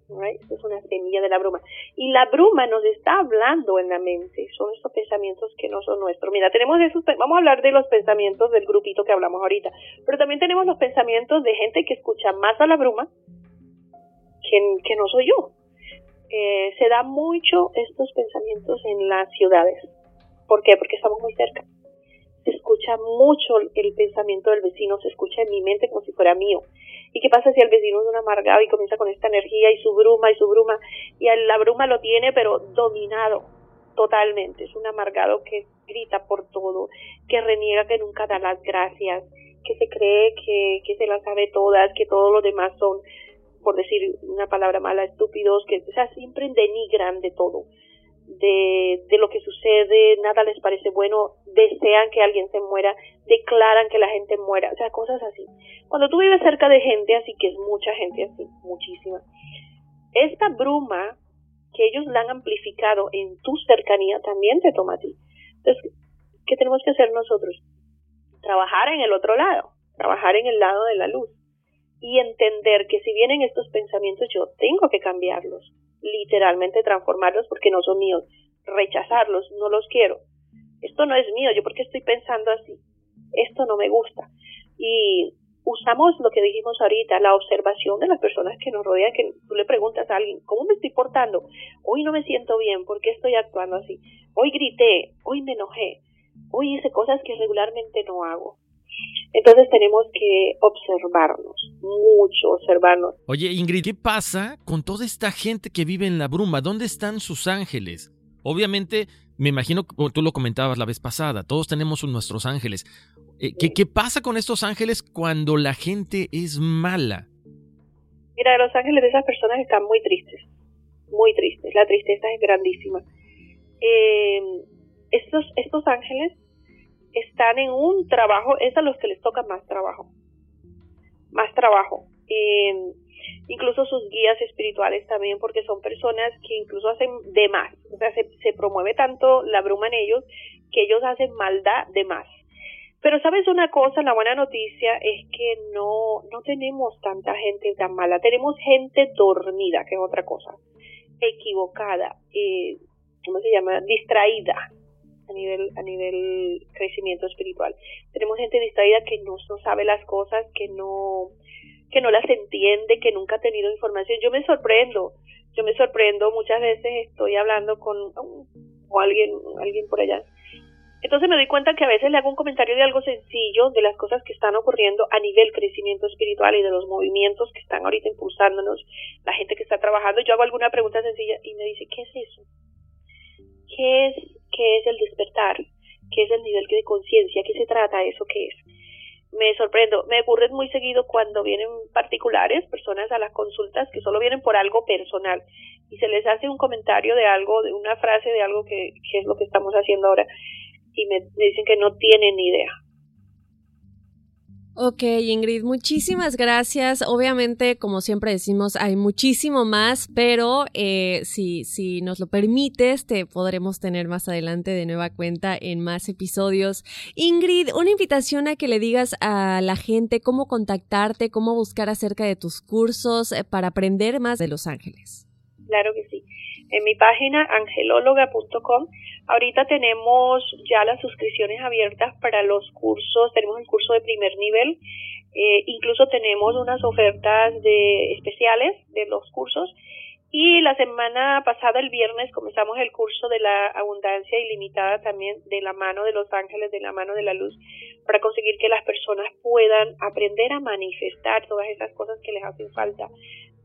Es una semilla de la bruma. Y la bruma nos está hablando en la mente. Son estos pensamientos que no son nuestros. Mira, tenemos esos, vamos a hablar de los pensamientos del grupito que hablamos ahorita. Pero también tenemos los pensamientos de gente que escucha más a la bruma que, que no soy yo. Eh, se da mucho estos pensamientos en las ciudades. ¿Por qué? Porque estamos muy cerca. Se escucha mucho el pensamiento del vecino, se escucha en mi mente como si fuera mío. ¿Y qué pasa si el vecino es un amargado y comienza con esta energía y su bruma y su bruma? Y la bruma lo tiene pero dominado totalmente. Es un amargado que grita por todo, que reniega, que nunca da las gracias, que se cree que, que se las sabe todas, que todos los demás son, por decir una palabra mala, estúpidos, que o sea, siempre denigran de todo de, de lo que sucede, nada les parece bueno, desean que alguien se muera, declaran que la gente muera, o sea, cosas así. Cuando tú vives cerca de gente así, que es mucha gente así, muchísima, esta bruma que ellos la han amplificado en tu cercanía también te toma a ti. Entonces, ¿qué tenemos que hacer nosotros? Trabajar en el otro lado, trabajar en el lado de la luz y entender que si vienen estos pensamientos yo tengo que cambiarlos literalmente transformarlos porque no son míos, rechazarlos, no los quiero. Esto no es mío, yo porque estoy pensando así, esto no me gusta. Y usamos lo que dijimos ahorita, la observación de las personas que nos rodean, que tú le preguntas a alguien, ¿cómo me estoy portando? Hoy no me siento bien, ¿por qué estoy actuando así? Hoy grité, hoy me enojé, hoy hice cosas que regularmente no hago. Entonces tenemos que observarnos, mucho observarnos.
Oye, Ingrid, ¿qué pasa con toda esta gente que vive en la bruma? ¿Dónde están sus ángeles? Obviamente, me imagino, tú lo comentabas la vez pasada, todos tenemos nuestros ángeles. Eh, ¿Qué, ¿Qué pasa con estos ángeles cuando la gente es mala?
Mira, los ángeles de esas personas están muy tristes, muy tristes. La tristeza es grandísima. Eh, estos, estos ángeles están en un trabajo, es a los que les toca más trabajo, más trabajo. incluso sus guías espirituales también, porque son personas que incluso hacen de más, o sea, se, se promueve tanto la bruma en ellos que ellos hacen maldad de más. Pero sabes una cosa, la buena noticia es que no, no tenemos tanta gente tan mala, tenemos gente dormida, que es otra cosa, equivocada, eh, ¿cómo se llama? Distraída, a nivel a nivel crecimiento espiritual. Tenemos gente distraída que no, no sabe las cosas, que no que no las entiende, que nunca ha tenido información. Yo me sorprendo, yo me sorprendo, muchas veces estoy hablando con o alguien alguien por allá. Entonces me doy cuenta que a veces le hago un comentario de algo sencillo, de las cosas que están ocurriendo a nivel crecimiento espiritual y de los movimientos que están ahorita impulsándonos, la gente que está trabajando. Yo hago alguna pregunta sencilla y me dice, ¿qué es eso? ¿Qué es qué es el despertar, qué es el nivel de conciencia, qué se trata eso, qué es. Me sorprendo, me ocurre muy seguido cuando vienen particulares, personas a las consultas que solo vienen por algo personal y se les hace un comentario de algo, de una frase de algo que, es lo que estamos haciendo ahora y me dicen que no tienen idea
Ok, Ingrid, muchísimas gracias. Obviamente, como siempre decimos, hay muchísimo más, pero eh, si, si nos lo permites, te podremos tener más adelante de nueva cuenta en más episodios. Ingrid, una invitación a que le digas a la gente cómo contactarte, cómo buscar acerca de tus cursos eh, para aprender más de Los Ángeles.
Claro que sí. En mi página angelóloga.com. Ahorita tenemos ya las suscripciones abiertas para los cursos, tenemos el curso de primer nivel, eh, incluso tenemos unas ofertas especiales de los cursos y la semana pasada, el viernes, comenzamos el curso de la abundancia ilimitada también de la mano de los ángeles, de la mano de la luz, para conseguir que las personas puedan aprender a manifestar todas esas cosas que les hacen falta,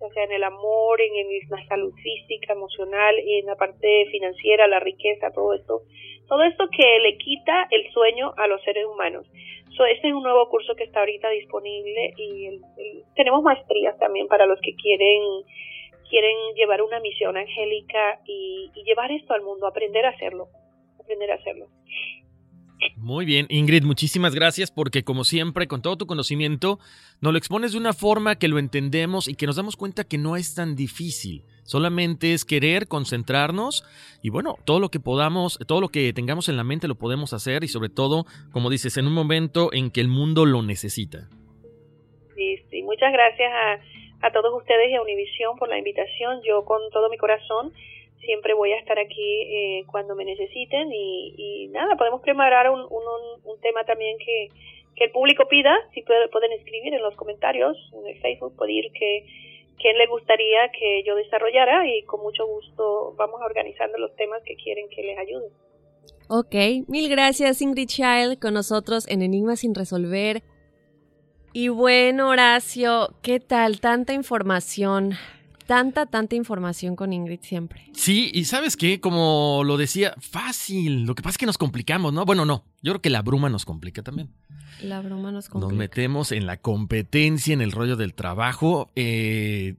ya sea en el amor, en, la salud física, emocional, en la parte financiera, la riqueza, todo esto. Todo esto que le quita el sueño a los seres humanos. So, este es un nuevo curso que está ahorita disponible y tenemos maestrías también para los que quieren quieren llevar una misión angélica y, llevar esto al mundo, aprender a hacerlo, aprender a hacerlo.
Muy bien, Ingrid, muchísimas gracias porque como siempre, con todo tu conocimiento, nos lo expones de una forma que lo entendemos y que nos damos cuenta que no es tan difícil. Solamente es querer concentrarnos y bueno, todo lo que podamos, todo lo que tengamos en la mente lo podemos hacer y sobre todo, como dices, en un momento en que el mundo lo necesita.
Sí, muchas gracias a a todos ustedes y a Univisión por la invitación. Yo con todo mi corazón siempre voy a estar aquí eh, cuando me necesiten y, nada, podemos preparar un, un, tema también que, que, el público pida, si pueden escribir en los comentarios, en el Facebook, pedir que quién le gustaría que yo desarrollara y con mucho gusto vamos organizando los temas que quieren que les ayude.
Ok, mil gracias Ingrid Child con nosotros en Enigmas sin resolver. Y bueno, Horacio, ¿qué tal? Tanta información. Tanta, tanta información con Ingrid siempre.
Sí, y sabes qué, como lo decía, fácil. Lo que pasa es que nos complicamos, ¿no? Bueno, no. Yo creo que la bruma nos complica también.
La bruma nos complica.
Nos metemos en la competencia, en el rollo del trabajo. Eh,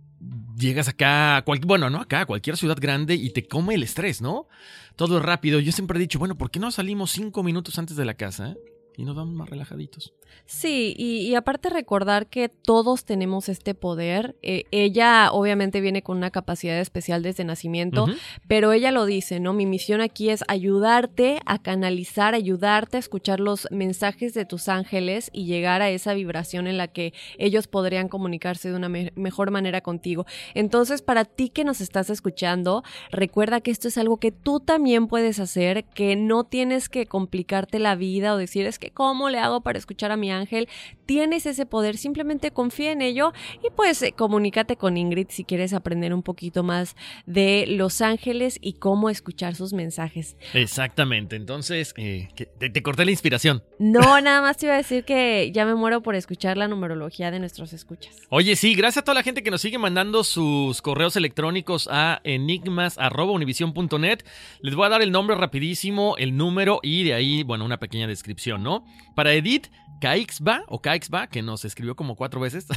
llegas acá, a bueno, no acá, a cualquier ciudad grande y te come el estrés, ¿no? Todo es rápido. Yo siempre he dicho, bueno, ¿por qué no salimos cinco minutos antes de la casa? Y nos vamos más relajaditos.
Sí, y, aparte recordar que todos tenemos este poder. Eh, ella obviamente viene con una capacidad especial desde nacimiento, pero ella lo dice, ¿no? Mi misión aquí es ayudarte a canalizar, ayudarte a escuchar los mensajes de tus ángeles y llegar a esa vibración en la que ellos podrían comunicarse de una mejor manera contigo. Entonces, para ti que nos estás escuchando, recuerda que esto es algo que tú también puedes hacer, que no tienes que complicarte la vida o decir, es ¿cómo le hago para escuchar a mi ángel, tienes ese poder, simplemente confía en ello y pues eh, comunícate con Ingrid si quieres aprender un poquito más de los ángeles y cómo escuchar sus mensajes.
Exactamente, entonces eh, te, corté la inspiración.
No, nada más te iba a decir que ya me muero por escuchar la numerología de nuestros escuchas.
Oye, sí, gracias a toda la gente que nos sigue mandando sus correos electrónicos a enigmas.univision.net. Les voy a dar el nombre rapidísimo, el número y de ahí, bueno, una pequeña descripción, ¿no? Para Edith, Caixba o Caixba, que nos escribió como cuatro veces.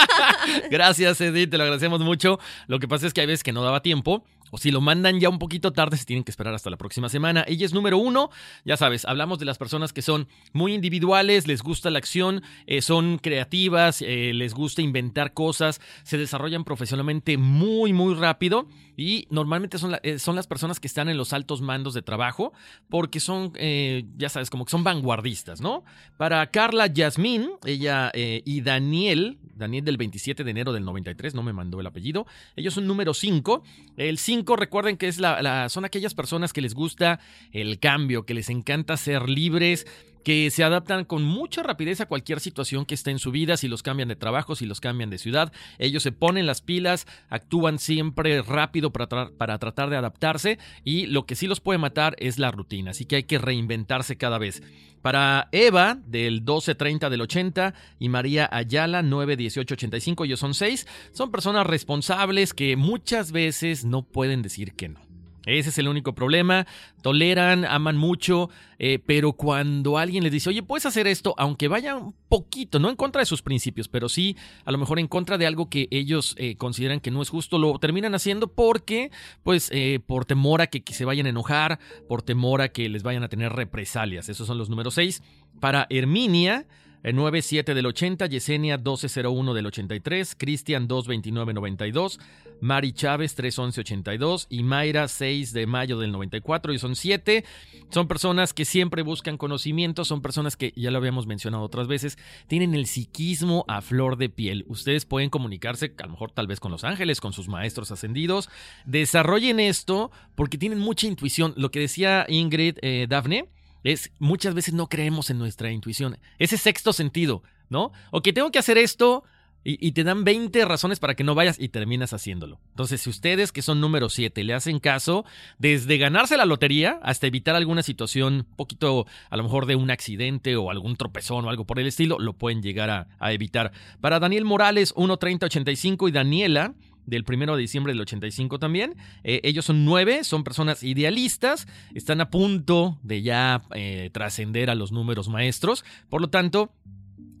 Gracias, Edith, te lo agradecemos mucho. Lo que pasa es que hay veces que no daba tiempo o si lo mandan ya un poquito tarde, se tienen que esperar hasta la próxima semana. Ella es número uno, ya sabes, hablamos de las personas que son muy individuales, les gusta la acción, eh, son creativas, eh, les gusta inventar cosas, se desarrollan profesionalmente muy, muy rápido y normalmente son, eh, son las personas que están en los altos mandos de trabajo porque son, ya sabes, como que son vanguardistas, ¿no? Para Carla Yasmín, ella y Daniel, Daniel del 27 de enero del 93, no me mandó el apellido, ellos son número 5, el 5 recuerden que es la, son aquellas personas que les gusta el cambio, que les encanta ser libres, que se adaptan con mucha rapidez a cualquier situación que esté en su vida, si los cambian de trabajo, si los cambian de ciudad, ellos se ponen las pilas, actúan siempre rápido para, para tratar de adaptarse y lo que sí los puede matar es la rutina, así que hay que reinventarse cada vez. Para Eva, del 1230 del 80, y María Ayala, 91885, ellos son seis, son personas responsables que muchas veces no pueden decir que no. Ese es el único problema. Toleran, aman mucho, eh, pero cuando alguien les dice, oye, puedes hacer esto, aunque vaya un poquito, no en contra de sus principios, pero sí a lo mejor en contra de algo que ellos eh, consideran que no es justo, lo terminan haciendo porque, pues, eh, por temor a que, se vayan a enojar, por temor a que les vayan a tener represalias. Esos son los números 6. Para Herminia, 97 del 80, Yesenia 1201 del 83, Cristian 22992, Mari Chávez 31182 y Mayra 6 de mayo del 94 y son siete. Son personas que siempre buscan conocimiento, son personas que ya lo habíamos mencionado otras veces, tienen el psiquismo a flor de piel. Ustedes pueden comunicarse a lo mejor tal vez con los ángeles, con sus maestros ascendidos. Desarrollen esto porque tienen mucha intuición. Lo que decía Ingrid eh, Dafne es muchas veces no creemos en nuestra intuición. Ese sexto sentido, ¿no? O que tengo que hacer esto y, te dan 20 razones para que no vayas y terminas haciéndolo. Entonces, si ustedes que son número 7 le hacen caso, desde ganarse la lotería hasta evitar alguna situación un poquito, a lo mejor de un accidente o algún tropezón o algo por el estilo, lo pueden llegar a, evitar. Para Daniel Morales, 1.3085 y Daniela, del 1 de diciembre del 85 también. Eh, ellos son nueve, son personas idealistas, están a punto de ya eh, trascender a los números maestros. Por lo tanto,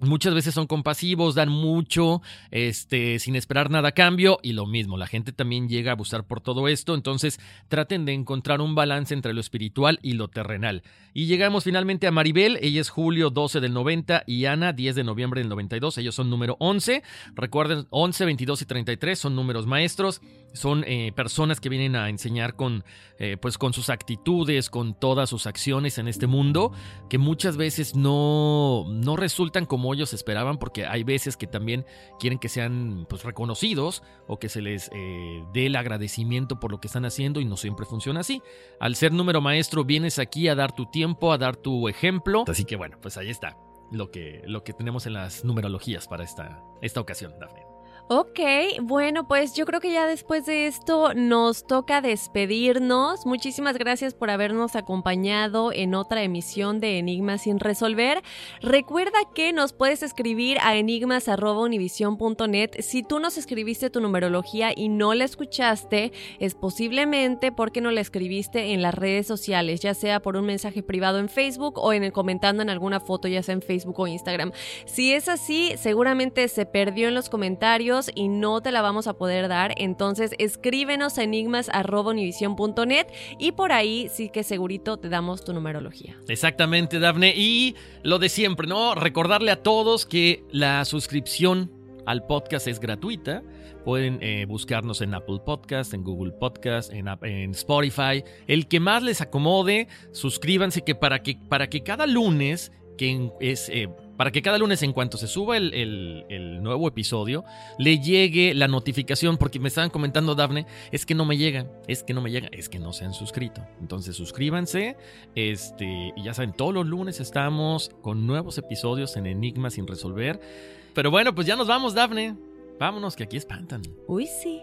Muchas veces son compasivos, dan mucho, este, sin esperar nada a cambio, y lo mismo, la gente también llega a abusar por todo esto, entonces traten de encontrar un balance entre lo espiritual y lo terrenal. Y llegamos finalmente a Maribel, ella es julio 12 del 90 y Ana 10 de noviembre del 92, ellos son número 11, recuerden 11, 22 y 33 son números maestros, son eh, personas que vienen a enseñar con, eh, pues con sus actitudes, con todas sus acciones en este mundo, que muchas veces no, no resultan como ellos esperaban, porque hay veces que también quieren que sean pues, reconocidos o que se les eh, dé el agradecimiento por lo que están haciendo y no siempre funciona así. Al ser número maestro vienes aquí a dar tu tiempo, a dar tu ejemplo, así que bueno, pues ahí está lo que, lo que tenemos en las numerologías para esta, esta ocasión, Dafne.
Ok, bueno, pues yo creo que ya después de esto nos toca despedirnos. Muchísimas gracias por habernos acompañado en otra emisión de Enigmas sin resolver. Recuerda que nos puedes escribir a enigmas.univision.net. Si tú nos escribiste tu numerología y no la escuchaste, es posiblemente porque no la escribiste en las redes sociales, ya sea por un mensaje privado en Facebook o en el comentando en alguna foto, ya sea en Facebook o Instagram. Si es así, seguramente se perdió en los comentarios y no te la vamos a poder dar. Entonces escríbenos a enigmas.univision.net y por ahí sí que segurito te damos tu numerología.
Exactamente, Dafne. Y lo de siempre, ¿no? Recordarle a todos que la suscripción al podcast es gratuita. Pueden eh, buscarnos en Apple Podcast, en Google Podcast, en, Spotify. El que más les acomode, suscríbanse que para que, para que cada lunes, que es eh, para que cada lunes en cuanto se suba el, nuevo episodio, le llegue la notificación, porque me estaban comentando, Dafne, es que no me llega, es que no me llega, es que no se han suscrito. Entonces suscríbanse, este, y ya saben, todos los lunes estamos con nuevos episodios en Enigmas sin resolver. Pero bueno, pues ya nos vamos, Dafne. Vámonos, que aquí espantan.
Uy, sí.